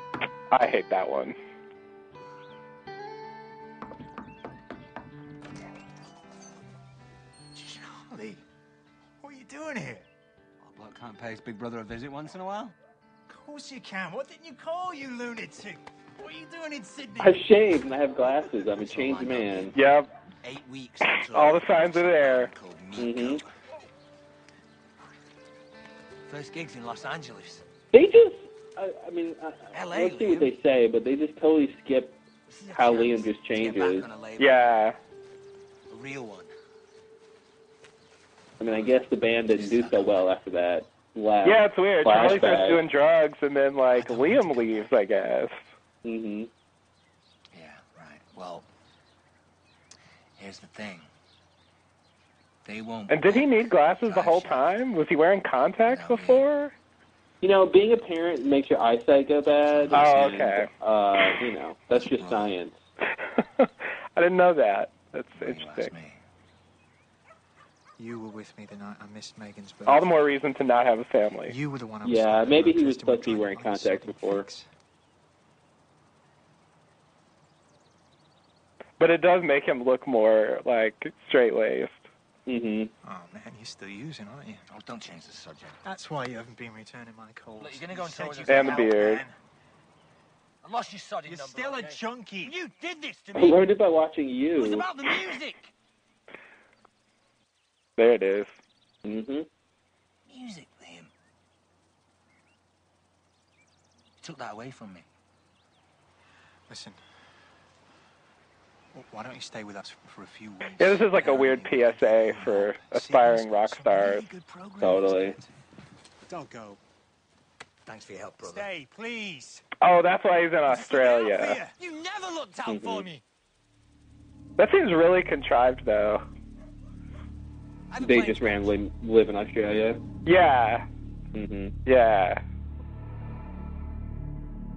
S2: I hate that one.
S18: Pay his big brother a visit once in a while?
S9: Of course you can. What didn't you call, you lunatic? What are you doing in Sydney?
S1: I've shaved and I have glasses. I'm a changed man.
S2: Yep.
S10: Eight weeks. <laughs>
S2: All the signs are there.
S1: Mm-hmm.
S4: First gig's in Los Angeles.
S1: They just, I, I mean, I,
S4: LA,
S1: let's see what they say, but they just totally skip how Liam just changes.
S2: Yeah.
S4: A real one.
S1: I mean, I guess the band didn't do so well after that. Last
S2: Yeah, it's weird. Charlie starts
S1: flashback.
S2: doing drugs, and then like Liam leaves, I guess.
S1: Mm hmm Yeah.
S4: Right. Well, here's the thing. They won't.
S2: And did he need glasses the whole time? Was he wearing contacts before?
S1: You know, being a parent makes your eyesight go bad.
S2: Oh,
S1: and,
S2: okay.
S1: Uh, you know, that's just science. <laughs>
S2: I didn't know that. That's interesting.
S9: You were with me the night I missed Megan's birth.
S2: All the more reason to not have a family.
S9: You were the one I was
S1: Yeah, maybe he was
S9: Tristan,
S1: supposed to be
S9: we're
S1: wearing
S9: trying to
S1: contacts before.
S2: But it does make him look more like straight laced.
S1: Mm-hmm.
S9: Oh man, you're still using, aren't you?
S4: Oh, don't change the subject.
S9: That's why you haven't been returning my calls.
S4: Look, you're gonna go and
S9: said
S4: tell us
S9: you
S4: it's
S2: And the beard.
S9: man.
S4: I lost your sodding
S9: You're
S4: number.
S9: still a junkie.
S4: You did this to me.
S1: I
S4: me.
S1: learned it by watching you.
S4: It was about the music.
S2: There it is.
S1: Mm-hmm.
S4: Music, Liam. You took that away from me.
S9: Listen. Why don't you stay with us for a few weeks?
S2: Yeah, this is like a weird PSA for aspiring rock stars.
S1: Totally.
S9: Don't go.
S4: Thanks for your help, brother.
S9: Stay, please.
S2: Oh, that's why he's in Australia.
S4: You never looked out
S1: Mm-hmm.
S4: for me.
S2: That seems really contrived, though.
S1: They just randomly live in Australia.
S2: Yeah,
S1: hmm
S2: yeah.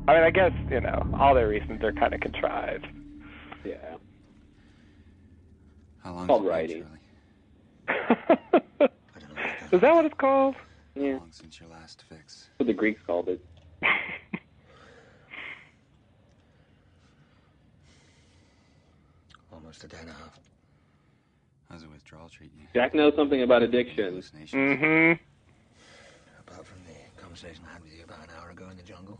S2: I mean, I guess you know all their reasons are kind of contrived.
S1: Yeah.
S7: How long
S1: Called
S7: has it been,
S1: writing.
S7: Charlie? <laughs>
S2: Is that what it's called?
S1: Yeah.
S7: How long since your last fix?
S1: What the Greeks called it. <laughs>
S4: Almost a day and a half.
S7: How's the withdrawal treating you?
S1: Jack knows something about addiction.
S7: Hallucinations?
S2: Mm-hmm.
S4: Apart from the conversation I had with you about an hour ago in the jungle.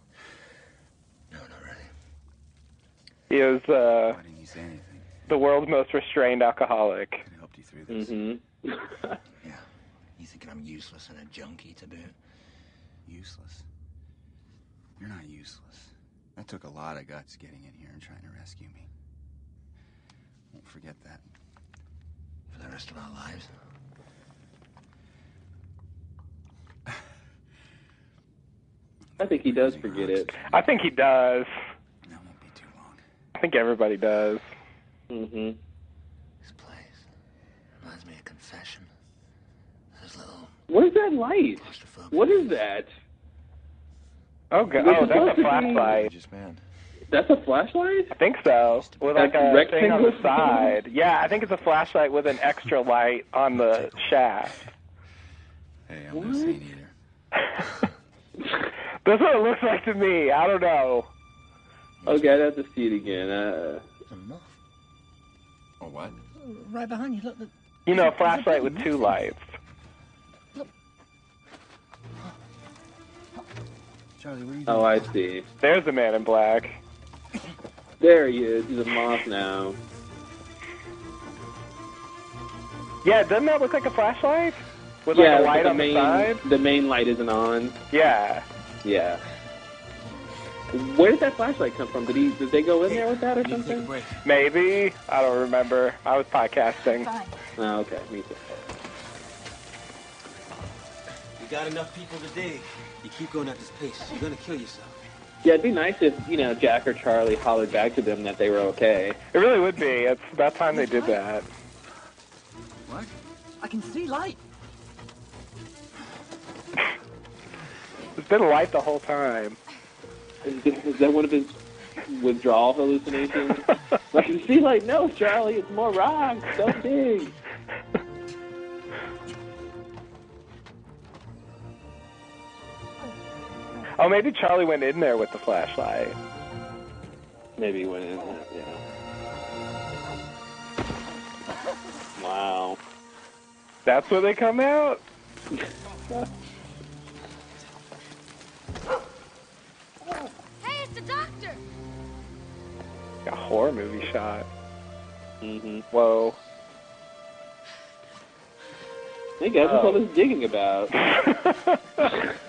S4: No, not really.
S2: He is uh,
S7: Why didn't you say anything?
S2: the world's most restrained alcoholic.
S7: Could have helped you through this.
S1: Mm-hmm. <laughs>
S4: Yeah. You thinking I'm useless and a junkie to boot?
S7: Useless. You're not useless. That took a lot of guts getting in here and trying to rescue me. Won't forget that.
S4: For the rest of our lives.
S1: I think he does forget it.
S2: I think he does.
S7: That won't be too long.
S2: I think everybody does.
S1: hmm
S4: This place reminds me of confession. There's little
S1: What is that light? What is that?
S2: Oh, God. Oh, that's a flashlight.
S7: Just man.
S1: That's a flashlight?
S2: I think so. With like
S1: Like
S2: a thing on the side. Yeah, I think it's a flashlight with an extra light on the shaft.
S7: Hey, I'm no saint either. <laughs>
S2: That's what it looks like to me. I don't know.
S1: Okay, I'd have to see it again. Uh,
S4: a moth.
S7: Or what?
S4: Right behind you. Look. look.
S2: You know, a flashlight with two lights.
S7: Charlie, what are you doing?
S1: oh, I see.
S2: There's the man in black.
S1: There he is. He's a moth now.
S2: Yeah, doesn't that look like a flashlight? With
S1: yeah,
S2: like a light
S1: the
S2: on
S1: main,
S2: the side?
S1: The main light isn't on.
S2: Yeah.
S1: Yeah. Where did that flashlight come from? Did he? Did they go in there with that or
S4: Need to take a
S1: something?
S2: Maybe. I don't remember. I was podcasting.
S5: Fine.
S1: Oh, okay. Me too.
S15: You got enough people to dig. You keep going at this pace, you're gonna kill yourself.
S1: Yeah, it'd be nice if you know Jack or Charlie hollered back to them that they were okay.
S2: It really would be. It's about time they did that.
S15: What?
S4: I can see light. <laughs>
S2: It's been light the whole time.
S1: Is, is that one of his withdrawal hallucinations? <laughs> like, you see, light. no, Charlie, it's more rocks. Don't dig. <laughs>
S2: Oh, maybe Charlie went in there with the flashlight.
S1: Maybe he went in there, yeah. Wow.
S2: That's where they come out? hey, it's the doctor! A horror movie shot.
S1: Mm-hmm.
S2: Whoa.
S1: Hey guys,
S2: that's
S1: all this digging about? <laughs>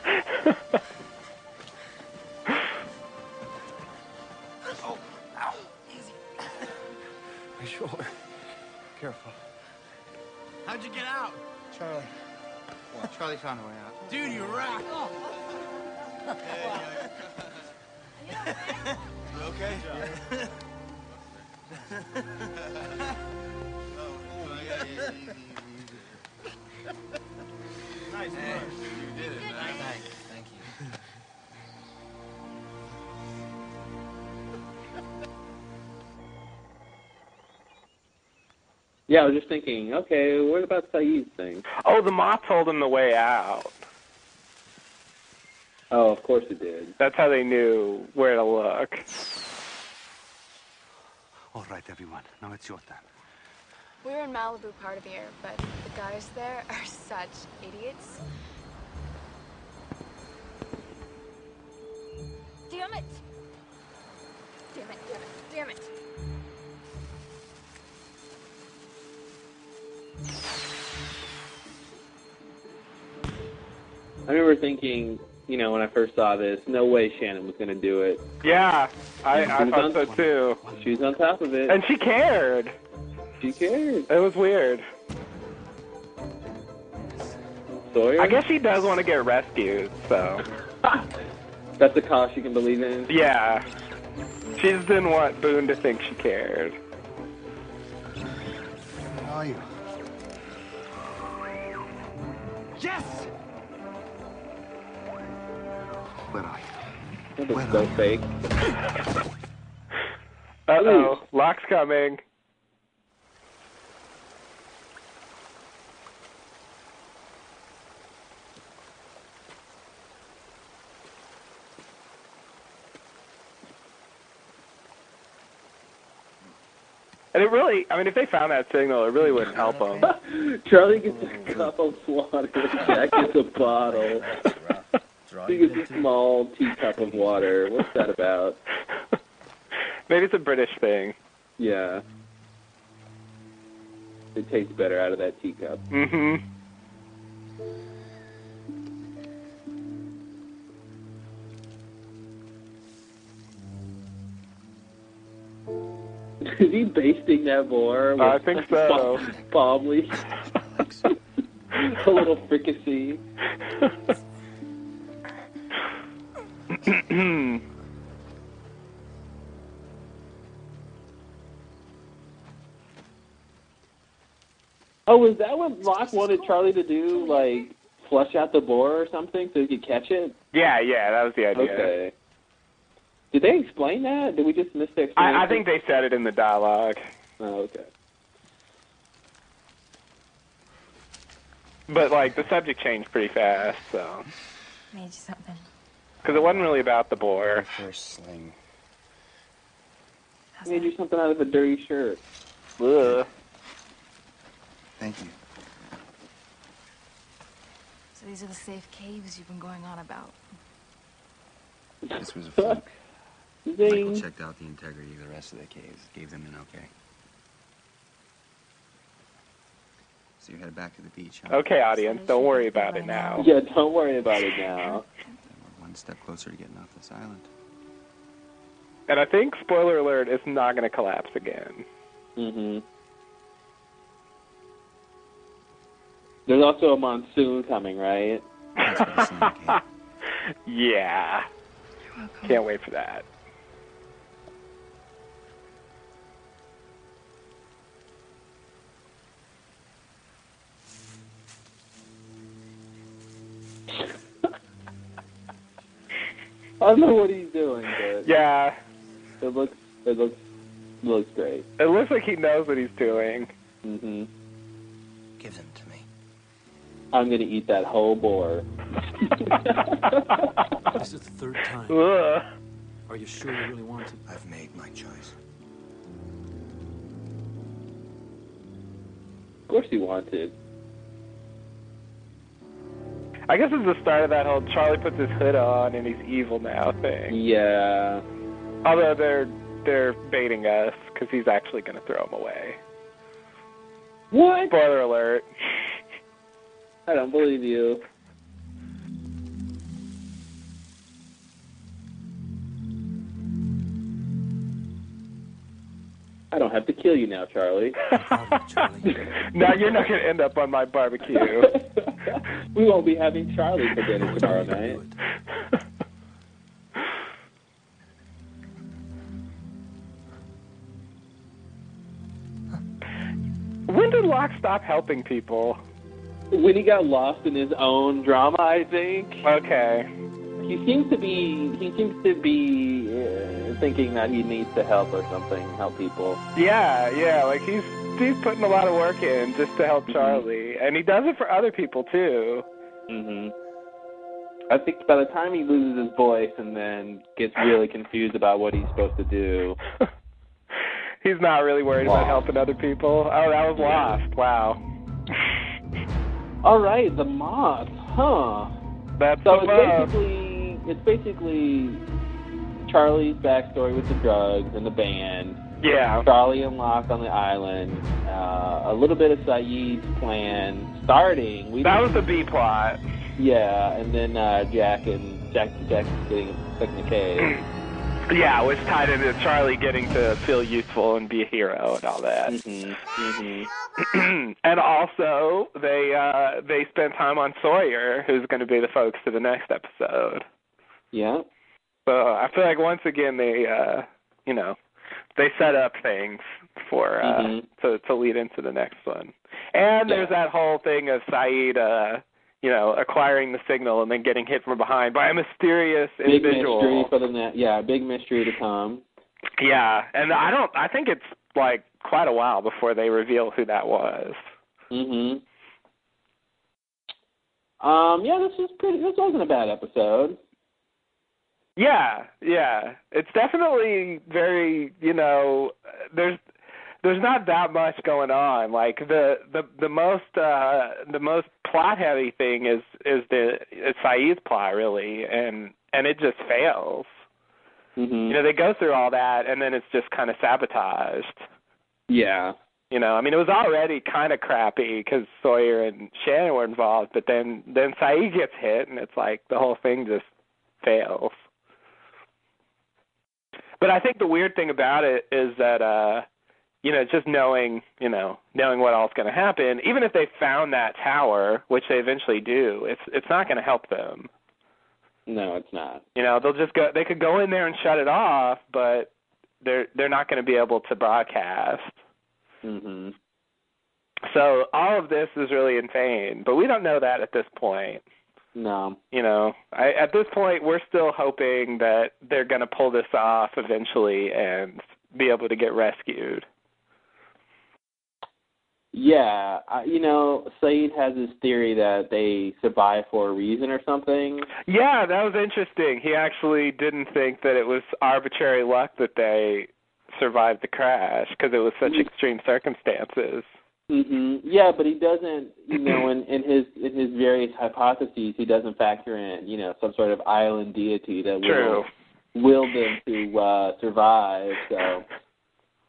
S1: Yeah, I was just thinking, okay, what about Sayid's thing?
S2: Oh, the moth told him the way out.
S1: Oh, of course it did.
S2: That's how they knew where to look.
S10: All right, everyone. Now it's your turn.
S17: We were in Malibu part of the year, but the guys there are such idiots.
S1: Thinking, you know, when I first saw this, no way Shannon was going to do it.
S2: Yeah, I, I thought
S1: on-
S2: so too.
S1: She was on top of it.
S2: And she cared.
S1: She cared.
S2: It was weird.
S1: Sawyer?
S2: I guess she does want to get rescued, so.
S1: That's a cause she can believe in.
S2: Yeah. She just didn't want Boone to think she cared.
S9: You?
S1: That was so fake. <laughs>
S2: Uh oh, Locke's coming. And it really, I mean, if they found that signal, it really wouldn't help <laughs> them.
S1: Charlie gets a cup of water. Jack gets a bottle. <laughs> He gets a small teacup of water. What's that about? <laughs>
S2: Maybe it's a British thing.
S1: Yeah. It tastes better out of that teacup.
S2: Mm hmm <laughs>
S1: Is he basting that boar? With
S2: I think so. <laughs>
S1: Palm leaf. a little fricassee. Hmm. Oh, was that what Locke wanted Charlie to do? Like flush out the boar or something so he could catch it?
S2: yeah, yeah, that was the idea.
S1: Okay. Did they explain that? Did we just miss the explanation?
S2: I, I think they said it in the dialogue.
S1: Oh, okay.
S2: But, like, the subject changed pretty fast, so.
S5: Made you something.
S2: Because it wasn't really about the boar.
S6: First sling.
S1: I Made you something out of a dirty shirt.
S2: Ugh.
S6: Thank you.
S5: So these are the safe caves you've been going on about.
S7: This was a fluke. Michael checked out the integrity of the rest of the caves, gave them an okay. So you head back to the beach, huh?
S2: Okay, audience, don't worry about it now.
S1: Yeah, don't worry about it now. <laughs>
S7: We're one step closer to getting off this island.
S2: And I think, spoiler alert, it's not going to collapse again.
S1: Mm-hmm. There's also a monsoon coming, right? <laughs>
S2: Yeah. Can't wait for that. <laughs>
S1: I don't know what he's doing, but
S2: Yeah.
S1: it looks it looks looks great.
S2: It looks like he knows what he's doing.
S1: Mm-hmm.
S6: Give them to me.
S1: I'm gonna eat that whole boar. <laughs>
S3: This is the third time.
S2: Ugh.
S3: Are you sure you really want to?
S6: I've made my choice.
S1: Of course he wanted.
S2: I guess it's the start of that whole Charlie puts his hood on and he's evil now thing.
S1: Yeah.
S2: Although they're they're baiting us because he's actually going to throw him away.
S1: What?
S2: Spoiler alert. <laughs>
S1: I don't believe you. I don't have to kill you now, Charlie. <laughs> <laughs>
S2: now you're not going to end up on my barbecue. <laughs>
S1: we won't be having Charlie for dinner tomorrow night.
S2: when did Locke stop helping people?
S1: When he got lost in his own drama, I think.
S2: Okay.
S1: He seems to be. He seems to be uh, thinking that he needs to help or something, help people.
S2: Yeah, yeah, like he's he's putting a lot of work in just to help Charlie, and he does it for other people too.
S1: hmm I think by the time he loses his voice and then gets really confused about what he's supposed to do, <laughs>
S2: He's not really worried about helping other people. Oh, that was lost. Wow.
S1: All right, the moth, huh?
S2: That's
S1: so
S2: the moth.
S1: basically it's basically Charlie's backstory with the drugs and the band.
S2: Yeah.
S1: Charlie and Locke on the island. Uh, a little bit of Sayid's plan starting. We
S2: That was the B plot.
S1: yeah, and then uh, Jack and Jack to Jack getting stuck in the cave. <clears throat>
S2: Yeah, which tied into Charlie getting to feel useful and be a hero and all that.
S1: Mm-hmm. <clears throat>
S2: and also, they uh they spent time on Sawyer, who's going to be the focus of the next episode.
S1: Yeah.
S2: So I feel like once again they, uh you know, they set up things for uh
S1: Mhm.
S2: to to lead into the next one. And there's that whole thing of Sayid, uh you know, acquiring the signal and then getting hit from behind by a mysterious
S1: Big
S2: individual.
S1: mystery for the net. Yeah, big mystery to come.
S2: Yeah, and I don't. I think it's like quite a while before they reveal who that was.
S1: Mhm. Um. Yeah, this was pretty. This wasn't a bad episode.
S2: Yeah, yeah. It's definitely very. You know, there's there's not that much going on. Like the the the most uh the most plot heavy thing is is the is Sayid's plot really, and and it just fails.
S1: Mhm.
S2: You know, they go through all that, and then it's just kind of sabotaged.
S1: Yeah.
S2: You know, I mean, it was already kind of crappy because Sawyer and Shannon were involved, but then then Sayid gets hit, and it's like the whole thing just fails. But I think the weird thing about it is that, uh, you know, just knowing, you know, knowing what all's going to happen, even if they found that tower, which they eventually do, it's it's not going to help them.
S1: No, it's not.
S2: You know, they'll just go. They could go in there and shut it off, but they're they're not going to be able to broadcast.
S1: Mhm.
S2: So all of this is really in vain, but we don't know that at this point.
S1: No.
S2: You know, I, at this point, we're still hoping that they're going to pull this off eventually and be able to get rescued.
S1: Yeah, I, you know, Sayid has this theory that they survive for a reason or something.
S2: Yeah, that was interesting. He actually didn't think that it was arbitrary luck that they survived the crash because it was such mm-hmm. extreme circumstances.
S1: Hmm Yeah, but he doesn't. You know, in, in his in his various hypotheses, he doesn't factor in, you know, some sort of island deity that
S2: True.
S1: will will them to uh survive. So,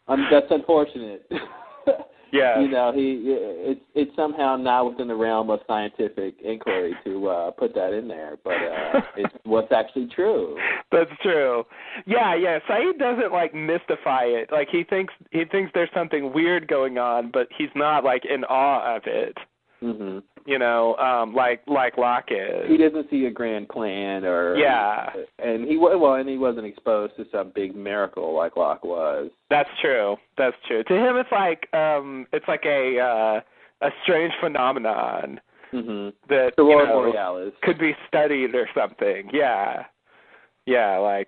S1: um, that's unfortunate. <laughs>
S2: Yeah.
S1: you know, he it's it's somehow not within the realm of scientific inquiry to uh put that in there, but uh <laughs> it's what's actually true.
S2: That's true. Yeah, yeah. Sayid doesn't like mystify it. Like he thinks he thinks there's something weird going on, but he's not like in awe of it.
S1: Mhm.
S2: You know, um like like Locke is.
S1: He doesn't see a grand plan or
S2: Yeah.
S1: and he well, and he wasn't exposed to some big miracle like Locke was.
S2: That's true. That's true. To him it's like um it's like a uh a strange phenomenon
S1: Mhm.
S2: that
S1: The
S2: you know,
S1: Borealis.
S2: could be studied or something. Yeah. Yeah, like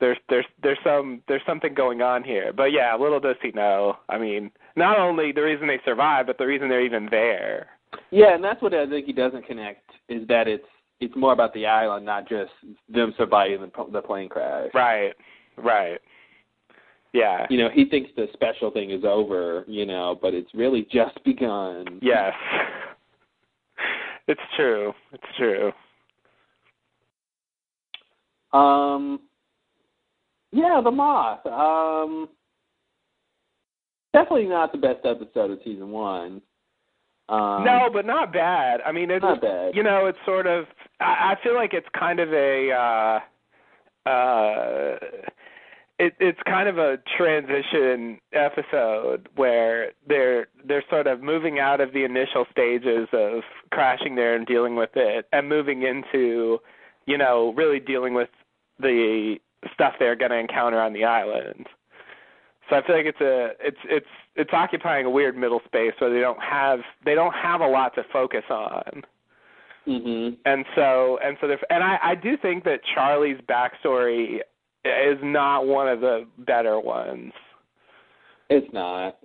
S2: there's there's there's some there's something going on here. But yeah, little does he know. I mean, not only the reason they survive, but the reason they're even there.
S1: Yeah, and that's what I think he doesn't connect is that it's it's more about the island, not just them surviving the, the plane crash.
S2: Right. Right. Yeah.
S1: You know, he thinks the special thing is over, you know, but it's really just begun.
S2: Yes. <laughs> It's true. It's true.
S1: Um Yeah, the moth. Um, definitely not the best episode of season one. Um,
S2: no, but not bad. I mean, it's
S1: not bad.
S2: you know, it's sort of. I, I feel like it's kind of a. uh uh it, it's kind of a transition episode where they're they're sort of moving out of the initial stages of crashing there and dealing with it, and moving into, you know, really dealing with the stuff they're going to encounter on the island. So I feel like it's a it's it's it's occupying a weird middle space where they don't have they don't have a lot to focus on.
S1: Mm-hmm.
S2: And so and so they and I I do think that Charlie's backstory is not one of the better ones.
S1: It's not.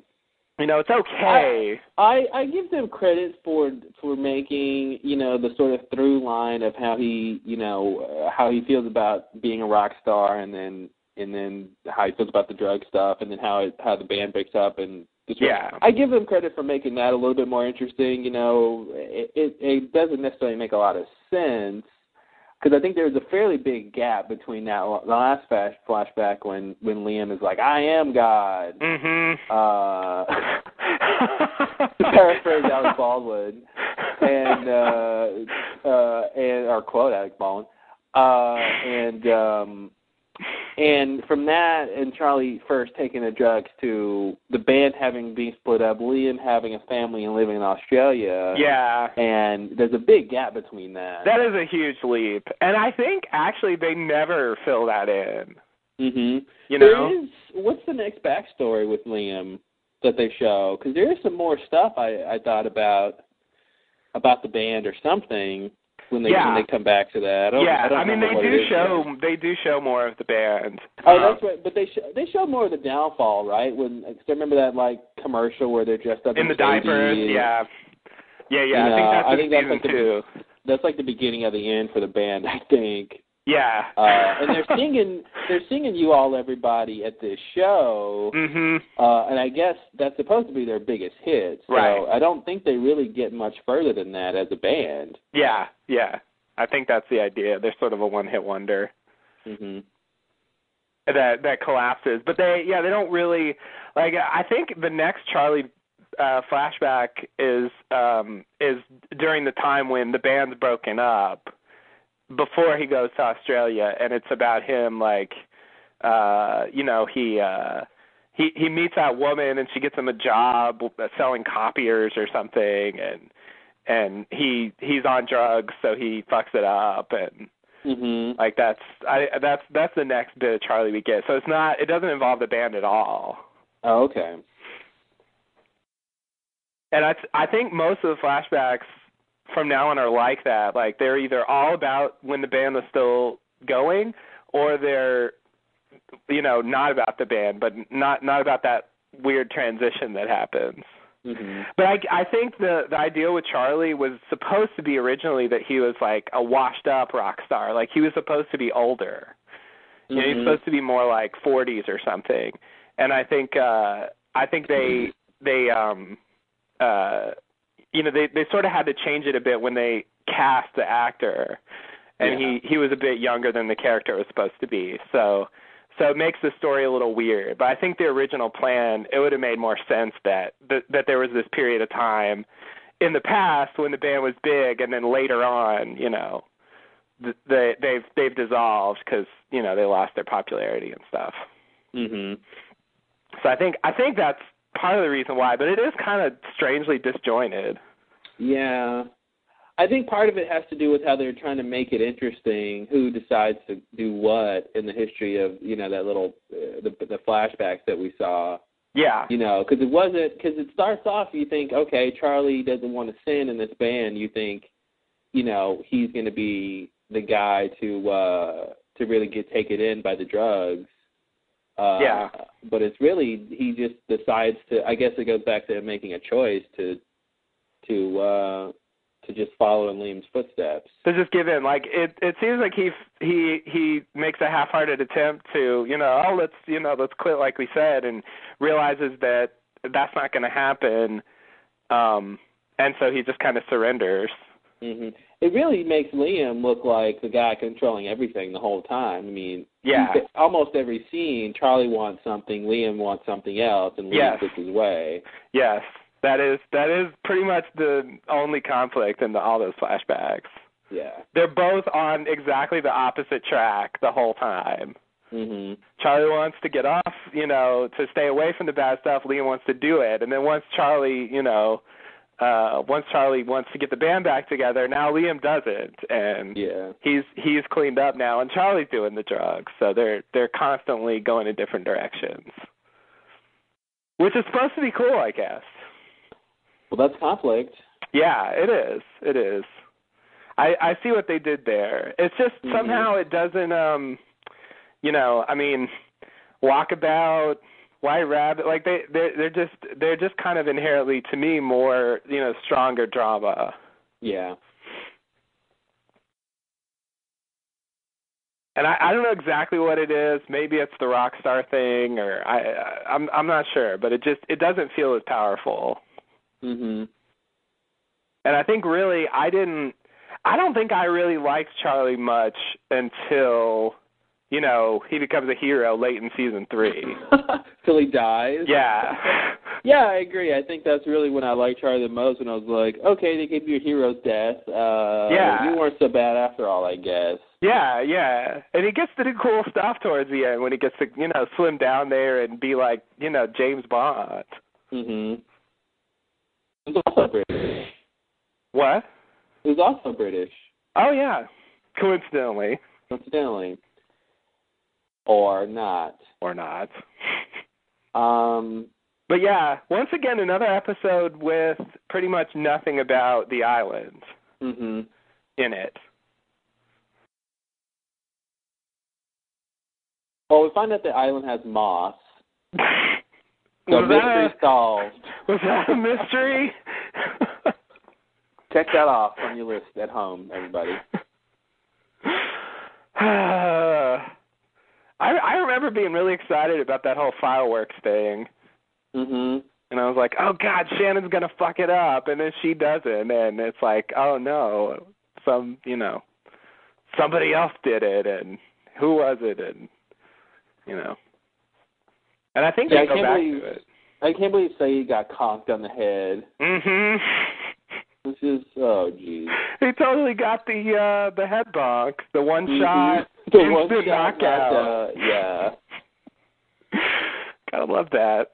S2: You know, it's okay.
S1: I I give them credit for for making you know the sort of through line of how he you know uh, how he feels about being a rock star and then and then how he feels about the drug stuff and then how it, how the band picks up and just
S2: Yeah.
S1: I give them credit for making that a little bit more interesting. You know, it it, it doesn't necessarily make a lot of sense because I think there's a fairly big gap between that the last flash, flashback when when Liam is like, "I am God."
S2: Mhm.
S1: Uh, to paraphrase Alec Baldwin, and uh, uh, and or quote Alec Baldwin, uh, and um, and from that and Charlie first taking the drugs to the band having been split up, Liam having a family and living in Australia.
S2: Yeah.
S1: And there's a big gap between that.
S2: That is a huge leap. And I think actually they never fill that in.
S1: Mhm.
S2: You know?
S1: is- what's the next backstory with Liam that they show? Because there is some more stuff I I thought about about the band or something when they
S2: Yeah.
S1: when they come back to that. I
S2: yeah,
S1: I, don't
S2: mean they do show
S1: yet.
S2: they do show more of the band.
S1: Oh,
S2: Um,
S1: that's right. But they sh- they show more of the downfall, right? When cause I remember that like commercial where they're dressed up
S2: in the
S1: as
S2: diapers,
S1: babies.
S2: yeah. Yeah, yeah.
S1: You
S2: I think that's
S1: I think that's like the-. That's like the beginning of the end for the band, I think.
S2: Yeah.
S1: Uh, <laughs> and they're singing they're singing "You All Everybody" at this show.
S2: Mhm.
S1: Uh, and I guess that's supposed to be their biggest hit. So
S2: Right.
S1: I don't think they really get much further than that as a band.
S2: Yeah, yeah. I think that's the idea. They're sort of a one-hit wonder
S1: hmm
S2: that that collapses. But they, yeah, they don't really like. I think the next Charlie uh, flashback is um, is during the time when the band's broken up, before he goes to Australia, and it's about him like, uh, you know, he. uh he he meets that woman and she gets him a job selling copiers or something and and he he's on drugs so he fucks it up and
S1: hmm
S2: like that's I that's that's the next bit of Charlie we get. So it's not it doesn't involve the band at all.
S1: Oh, okay.
S2: And I I think most of the flashbacks from now on are like that. Like they're either all about when the band was still going or they're you know not about the band but not not about that weird transition that happens.
S1: hmm
S2: But I I think the the idea with Charlie was supposed to be originally that he was like a washed up rock star. Like he was supposed to be older. You know, he's supposed to be more like 40s or something. And I think uh I think they they um uh you know they they sort of had to change it a bit when they cast the actor. And he he was a bit younger than the character was supposed to be. So so it makes the story a little weird. But I think the original plan, it would have made more sense that that, that there was this period of time in the past when the band was big, and then later on, you know, they they've they've dissolved because you know they lost their popularity and stuff.
S1: hmm
S2: So I think I think that's part of the reason why. But it is kind of strangely disjointed.
S1: Yeah. I think part of it has to do with how they're trying to make it interesting. Who decides to do what in the history of you know that little uh, the the flashbacks that we saw.
S2: Yeah.
S1: You know, because it wasn't because it starts off. You think, okay, Charlie doesn't want to sin in this band. You think, you know, he's going to be the guy to uh to really get taken in by the drugs. Uh,
S2: Yeah.
S1: But it's really he just decides to. I guess it goes back to him making a choice to to uh to just follow in Liam's footsteps.
S2: to just give in. Like it, it seems like he he he makes a half-hearted attempt to, you know, oh let's you know let's quit like we said, and realizes that that's not going to happen, um, and so he just kind of surrenders.
S1: hmm it really makes Liam look like the guy controlling everything the whole time. I mean,
S2: Yeah.
S1: almost every scene, Charlie wants something, Liam wants something else, and Liam
S2: Yes.
S1: gets his way.
S2: Yes, that is that is pretty much the only conflict in the, all those flashbacks.
S1: Yeah.
S2: They're both on exactly the opposite track the whole time.
S1: Mm-hmm.
S2: Charlie wants to get off, you know, to stay away from the bad stuff. Liam wants to do it, and then once Charlie, you know, uh once Charlie wants to get the band back together, now Liam doesn't and
S1: Yeah.
S2: he's he's cleaned up now, and Charlie's doing the drugs. So they're they're constantly going in different directions, which is supposed to be cool, I guess.
S1: Well, that's conflict.
S2: Yeah, it is. It is. I I see what they did there. It's just
S1: Mhm.
S2: somehow it doesn't um you know, I mean Walkabout, White Rabbit, like they they they're just they're just kind of inherently to me more, you know, stronger drama.
S1: Yeah.
S2: And I I don't know exactly what it is. Maybe it's the rock star thing or I I- I'm I'm not sure, but it just it doesn't feel as powerful.
S1: Mhm.
S2: And I think really I didn't I don't think I really liked Charlie much until you know, he becomes a hero late in season 3. <laughs>
S1: Till he dies.
S2: Yeah. <laughs>
S1: Yeah, I agree. I think that's really when I liked Charlie the most. When I was like, okay, they gave you a hero's death. Uh,
S2: Yeah.
S1: You weren't so bad after all, I guess.
S2: Yeah, yeah. And he gets to do cool stuff towards the end when he gets to, you know, swim down there and be like, you know, James Bond.
S1: Mhm. Was also British.
S2: What?
S1: He was also British,
S2: Oh yeah. Coincidentally.
S1: coincidentally, or not.
S2: Or not. <laughs>
S1: Um.
S2: But yeah, once again another episode with pretty much nothing about the island
S1: Mhm.
S2: in it.
S1: Well, we find out the island has moss. <laughs> So
S2: Was that
S1: mystery
S2: a-
S1: solved.
S2: Was that a mystery? <laughs>
S1: Check that off on your list at home, everybody. <sighs> <sighs> <sighs>
S2: I I remember being really excited about that whole fireworks thing.
S1: Mhm.
S2: And I was like, "Oh God, Shannon's gonna fuck it up," and then she doesn't, and it's like, "Oh no, some you know, somebody else did it, and who was it?" And you know, and I think
S1: Yeah,
S2: they
S1: I
S2: go
S1: can't
S2: back
S1: believe-
S2: to it.
S1: I can't believe Sayid got conked on the head.
S2: Mhm.
S1: This is oh geez.
S2: He totally got the uh the head bonk, the one
S1: Mhm.
S2: shot,
S1: The one
S2: instant
S1: shot
S2: knockout.
S1: yeah. <laughs>
S2: Gotta love that.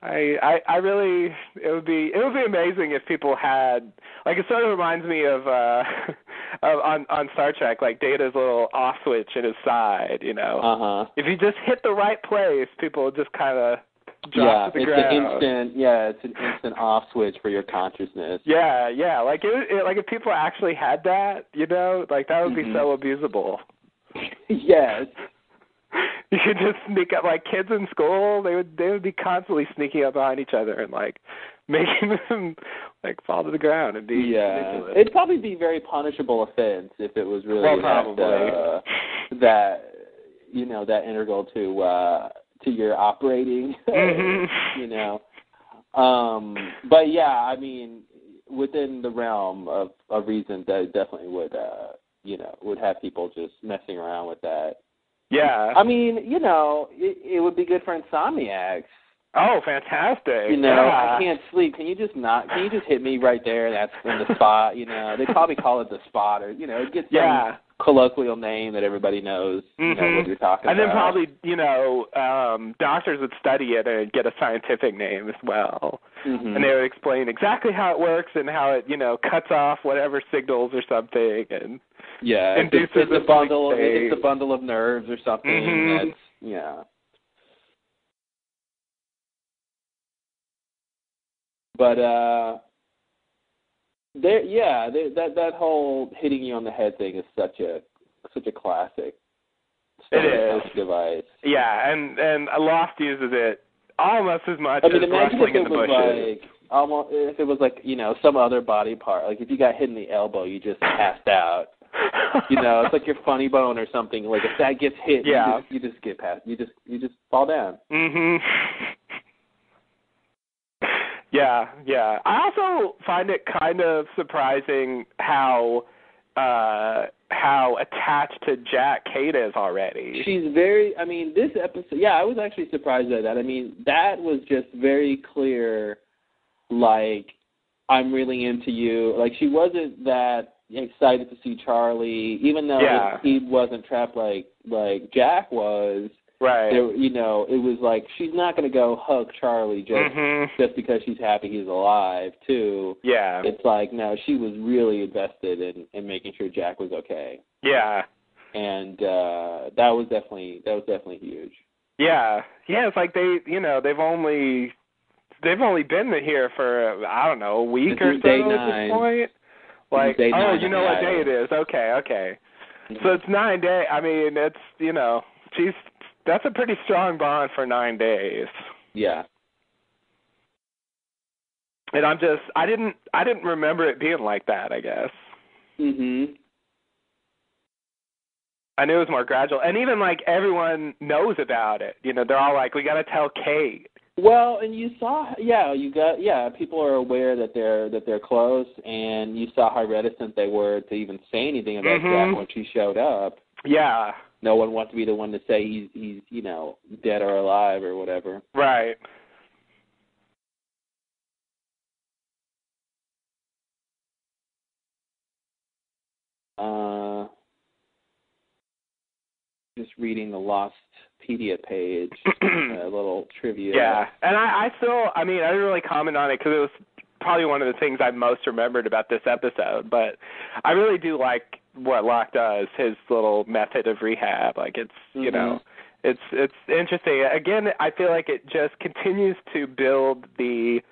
S2: I, I I really it would be it would be amazing if people had like it sort of reminds me of uh <laughs> of on on Star Trek like Data's little off switch in his side, you know.
S1: Uh huh.
S2: If you just hit the right place, people would just kind of
S1: Yeah,
S2: to the
S1: it's
S2: ground.
S1: an instant. Yeah, it's an instant off switch for your consciousness.
S2: Yeah, yeah. Like it, it like if people actually had that, you know, like that would be
S1: Mhm.
S2: so abusable. <laughs>
S1: yes. <laughs>
S2: You could just sneak up like kids in school. They would they would be constantly sneaking up behind each other and like <laughs> making them like fall to the ground and be
S1: Yeah,
S2: ridiculous.
S1: it'd probably be a very punishable offense if it was really
S2: Well,
S1: that, uh, that you know that integral to uh to your operating. <laughs>
S2: Mhm.
S1: you know, um, but yeah, I mean, within the realm of of reason, that definitely would uh you know would have people just messing around with that.
S2: yeah.
S1: I mean, you know, it, it would be good for insomniacs.
S2: oh, fantastic.
S1: You know,
S2: yeah.
S1: I can't sleep. Can you just not? Can you just hit me right there? That's in the spot. You know, they probably call it the spot, or you know, it gets some
S2: Yeah.
S1: Colloquial name that everybody knows. You know what you're talking
S2: and then probably, you know, um doctors would study it and get a scientific name as well.
S1: Mhm.
S2: And they would explain exactly how it works and how it, you know, cuts off whatever signals or something and
S1: yeah,
S2: induces
S1: it's a
S2: a
S1: bundle. Of, it's a bundle of nerves or something.
S2: Mhm.
S1: That's yeah. But uh, there, yeah, there, that that whole hitting you on the head thing is such a such a classic.
S2: It is.
S1: device.
S2: Yeah, and and Lost uses it almost as much
S1: I mean,
S2: as wrestling in
S1: it
S2: the bushes.
S1: like almost if it was like you know some other body part. Like if you got hit in the elbow, you just passed out. You know, it's like your funny bone or something. Like if that gets hit,
S2: Yeah.
S1: you, just, you just get past. You just you just fall down.
S2: Mhm. Yeah, yeah. I also find it kind of surprising how uh how attached to Jack Kate is already.
S1: She's very. I mean, this episode. Yeah, I was actually surprised at that. I mean, that was just very clear. Like, I'm really into you. Like, she wasn't that excited to see Charlie, even though
S2: Yeah.
S1: he wasn't trapped like like Jack was.
S2: Right.
S1: There, you know, it was like she's not going to go hug Charlie just
S2: Mhm.
S1: just because she's happy he's alive too.
S2: Yeah.
S1: It's like no, she was really invested in in making sure Jack was okay,
S2: Yeah.
S1: and uh that was definitely that was definitely huge.
S2: Yeah. Yeah, it's like they, you know, they've only they've only been here for I don't know, a week or so
S1: day
S2: at
S1: nine.
S2: this point. Like,
S1: day
S2: oh,
S1: nine
S2: you know what day it is. Okay, okay. So it's 9 day. I mean, it's, you know, she's that's a pretty strong bond for 9 days.
S1: Yeah.
S2: And I'm just I didn't I didn't remember it being like that, I guess.
S1: Mhm.
S2: I knew it was more gradual. And even like everyone knows about it. You know, they're all like, We gotta tell Kate.
S1: Well, and you saw, yeah, you got, yeah, people are aware that they're that they're close, and you saw how reticent they were to even say anything about
S2: Mhm.
S1: Jack when she showed up.
S2: Yeah.
S1: No one wants to be the one to say he's he's you know dead or alive or whatever.
S2: Right.
S1: Uh, just reading the Lostpedia page, <clears throat> a little trivia.
S2: Yeah, and I, I still, I mean, I didn't really comment on it because it was probably one of the things I most remembered about this episode. But I really do like what Locke does, his little method of rehab. Like it's, you
S1: Mhm.
S2: know, it's it's interesting. Again, I feel like it just continues to build the,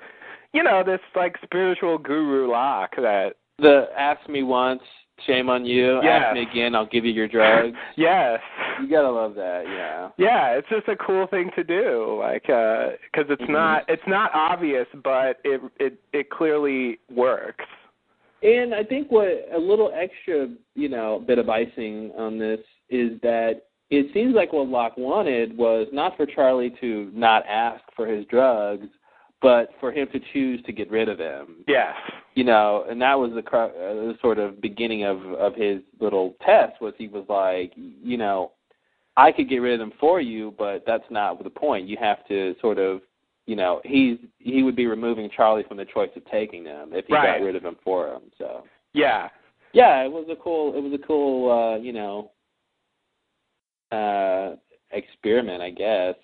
S2: you know, this like spiritual guru Locke that.
S1: The ask me once, shame on you.
S2: Yes.
S1: Ask me again, I'll give you your drugs. <laughs>
S2: Yes.
S1: You gotta love that, yeah.
S2: Yeah, it's just a cool thing to do, like, uh 'cause it's
S1: Mhm.
S2: not it's not obvious, but it it it clearly works.
S1: And I think what a little extra, you know, bit of icing on this is that it seems like what Locke wanted was not for Charlie to not ask for his drugs, but for him to choose to get rid of them.
S2: Yes.
S1: You know, and that was the, uh, the sort of beginning of of his little test was he was like, you know, I could get rid of them for you, but that's not the point. You have to sort of, you know, he's he would be removing Charlie from the choice of taking them if he
S2: Right.
S1: got rid of him for him. So
S2: Yeah.
S1: yeah, it was a cool it was a cool uh, you know uh experiment, I guess.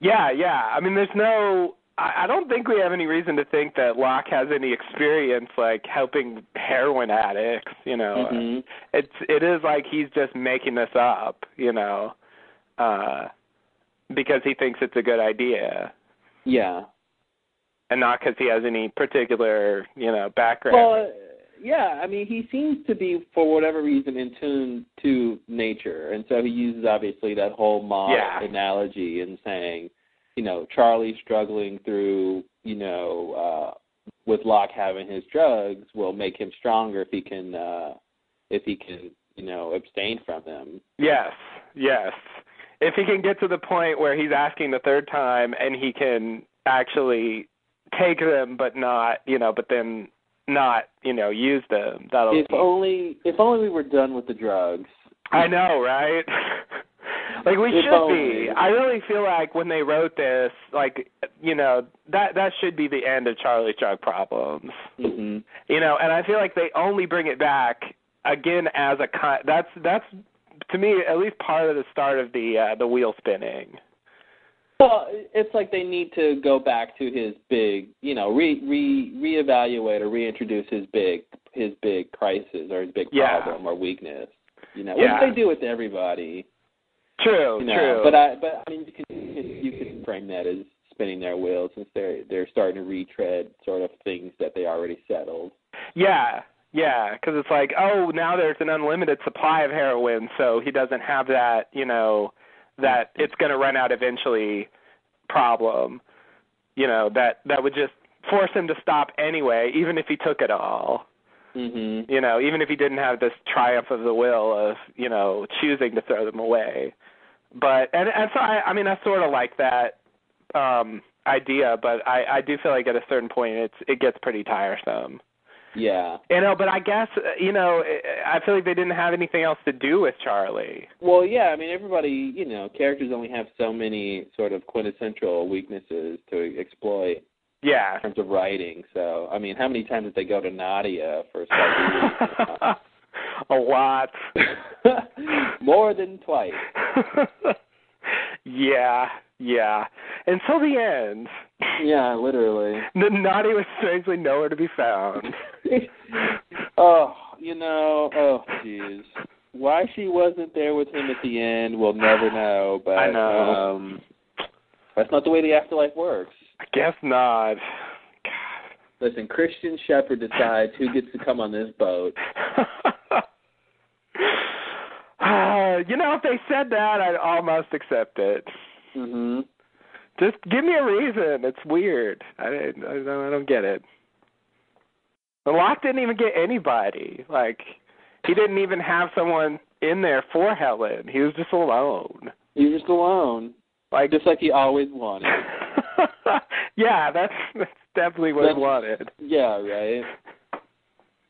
S2: Yeah, yeah. I mean, there's no. I, I don't think we have any reason to think that Locke has any experience like helping heroin addicts. You know,
S1: Mhm.
S2: it's it is like he's just making this up. You know, uh, because he thinks it's a good idea,
S1: Yeah.
S2: and not because he has any particular you know background.
S1: Well, yeah, I mean, he seems to be, for whatever reason, in tune to nature, and so he uses obviously that whole moth
S2: Yeah.
S1: analogy and saying, you know, Charlie struggling through, you know, uh, with Locke having his drugs will make him stronger if he can, uh, if he can, you know, abstain from them.
S2: Yes, yes. If he can get to the point where he's asking the third time and he can actually take them but not, you know, but then not, you know, use them, that'll
S1: If
S2: be
S1: only, if only we were done with the drugs.
S2: I know, right? <laughs> like we
S1: If
S2: should
S1: only.
S2: be. I really feel like when they wrote this, like you know, that that should be the end of Charlie's drug problems.
S1: hmm
S2: You know, and I feel like they only bring it back again as a con- that's that's to me at least part of the start of the uh, the wheel spinning.
S1: Well, it's like they need to go back to his big, you know, re re reevaluate or reintroduce his big his big crisis or his big
S2: Yeah.
S1: problem or weakness. You know,
S2: Yeah.
S1: which they do with everybody.
S2: True,
S1: You know,
S2: true.
S1: but I but I mean you can you can frame that as spinning their wheels since they're they're starting to retread sort of things that they already settled.
S2: Yeah, yeah, because it's like, oh, now there's an unlimited supply of heroin, so he doesn't have that, you know, that it's going to run out eventually problem. You know, that that would just force him to stop anyway, even if he took it all.
S1: Mhm.
S2: You know, even if he didn't have this triumph of the will of, you know, choosing to throw them away. But and and so I I mean I sort of like that um idea, but I I do feel like at a certain point it's it gets pretty tiresome.
S1: Yeah.
S2: You know, but I guess uh, you know, I feel like they didn't have anything else to do with Charlie.
S1: Well, yeah, I mean, everybody, you know, characters only have so many sort of quintessential weaknesses to exploit
S2: Yeah.
S1: in terms of writing. So, I mean, how many times did they go to Nadia for?
S2: A <laughs> lot. <laughs>
S1: More than twice. <laughs>
S2: yeah, yeah. Until the end.
S1: Yeah, literally.
S2: Nadia was strangely nowhere to be found. <laughs>
S1: Oh, you know, oh, jeez. Why she wasn't there with him at the end, we'll never know. But
S2: I know.
S1: Um, that's not the way the afterlife works.
S2: I guess not.
S1: Listen, Christian Shepherd decides who gets to come on this boat. <laughs>
S2: Uh, you know, if they said that, I'd almost accept it.
S1: hmm
S2: Just give me a reason. It's weird. I, I, don't, I don't get it. The Locke didn't even get anybody. Like, he didn't even have someone in there for Helen. He was just alone.
S1: He was just alone.
S2: Like
S1: just like he always wanted. <laughs>
S2: yeah, that's that's definitely what
S1: That's-
S2: he wanted.
S1: Yeah, right.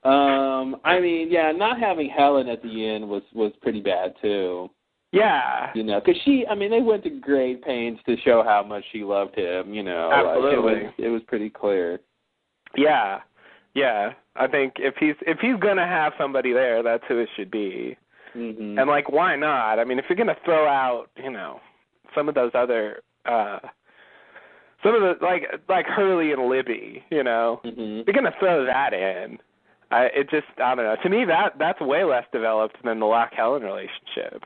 S1: Um, I mean, yeah, not having Helen at the end was was pretty bad too.
S2: Yeah.
S1: You know, because she, I mean, they went to great pains to show how much she loved him. You know, like,
S2: Absolutely.
S1: it was it was pretty clear.
S2: Yeah. Yeah. I think if he's if he's gonna have somebody there, that's who it should be.
S1: hmm
S2: And like why not? I mean if you're gonna throw out, you know, some of those other uh some of the like like Hurley and Libby, you know.
S1: hmm
S2: You're gonna throw that in. I it just I don't know. To me that that's way less developed than the Locke Helen relationship.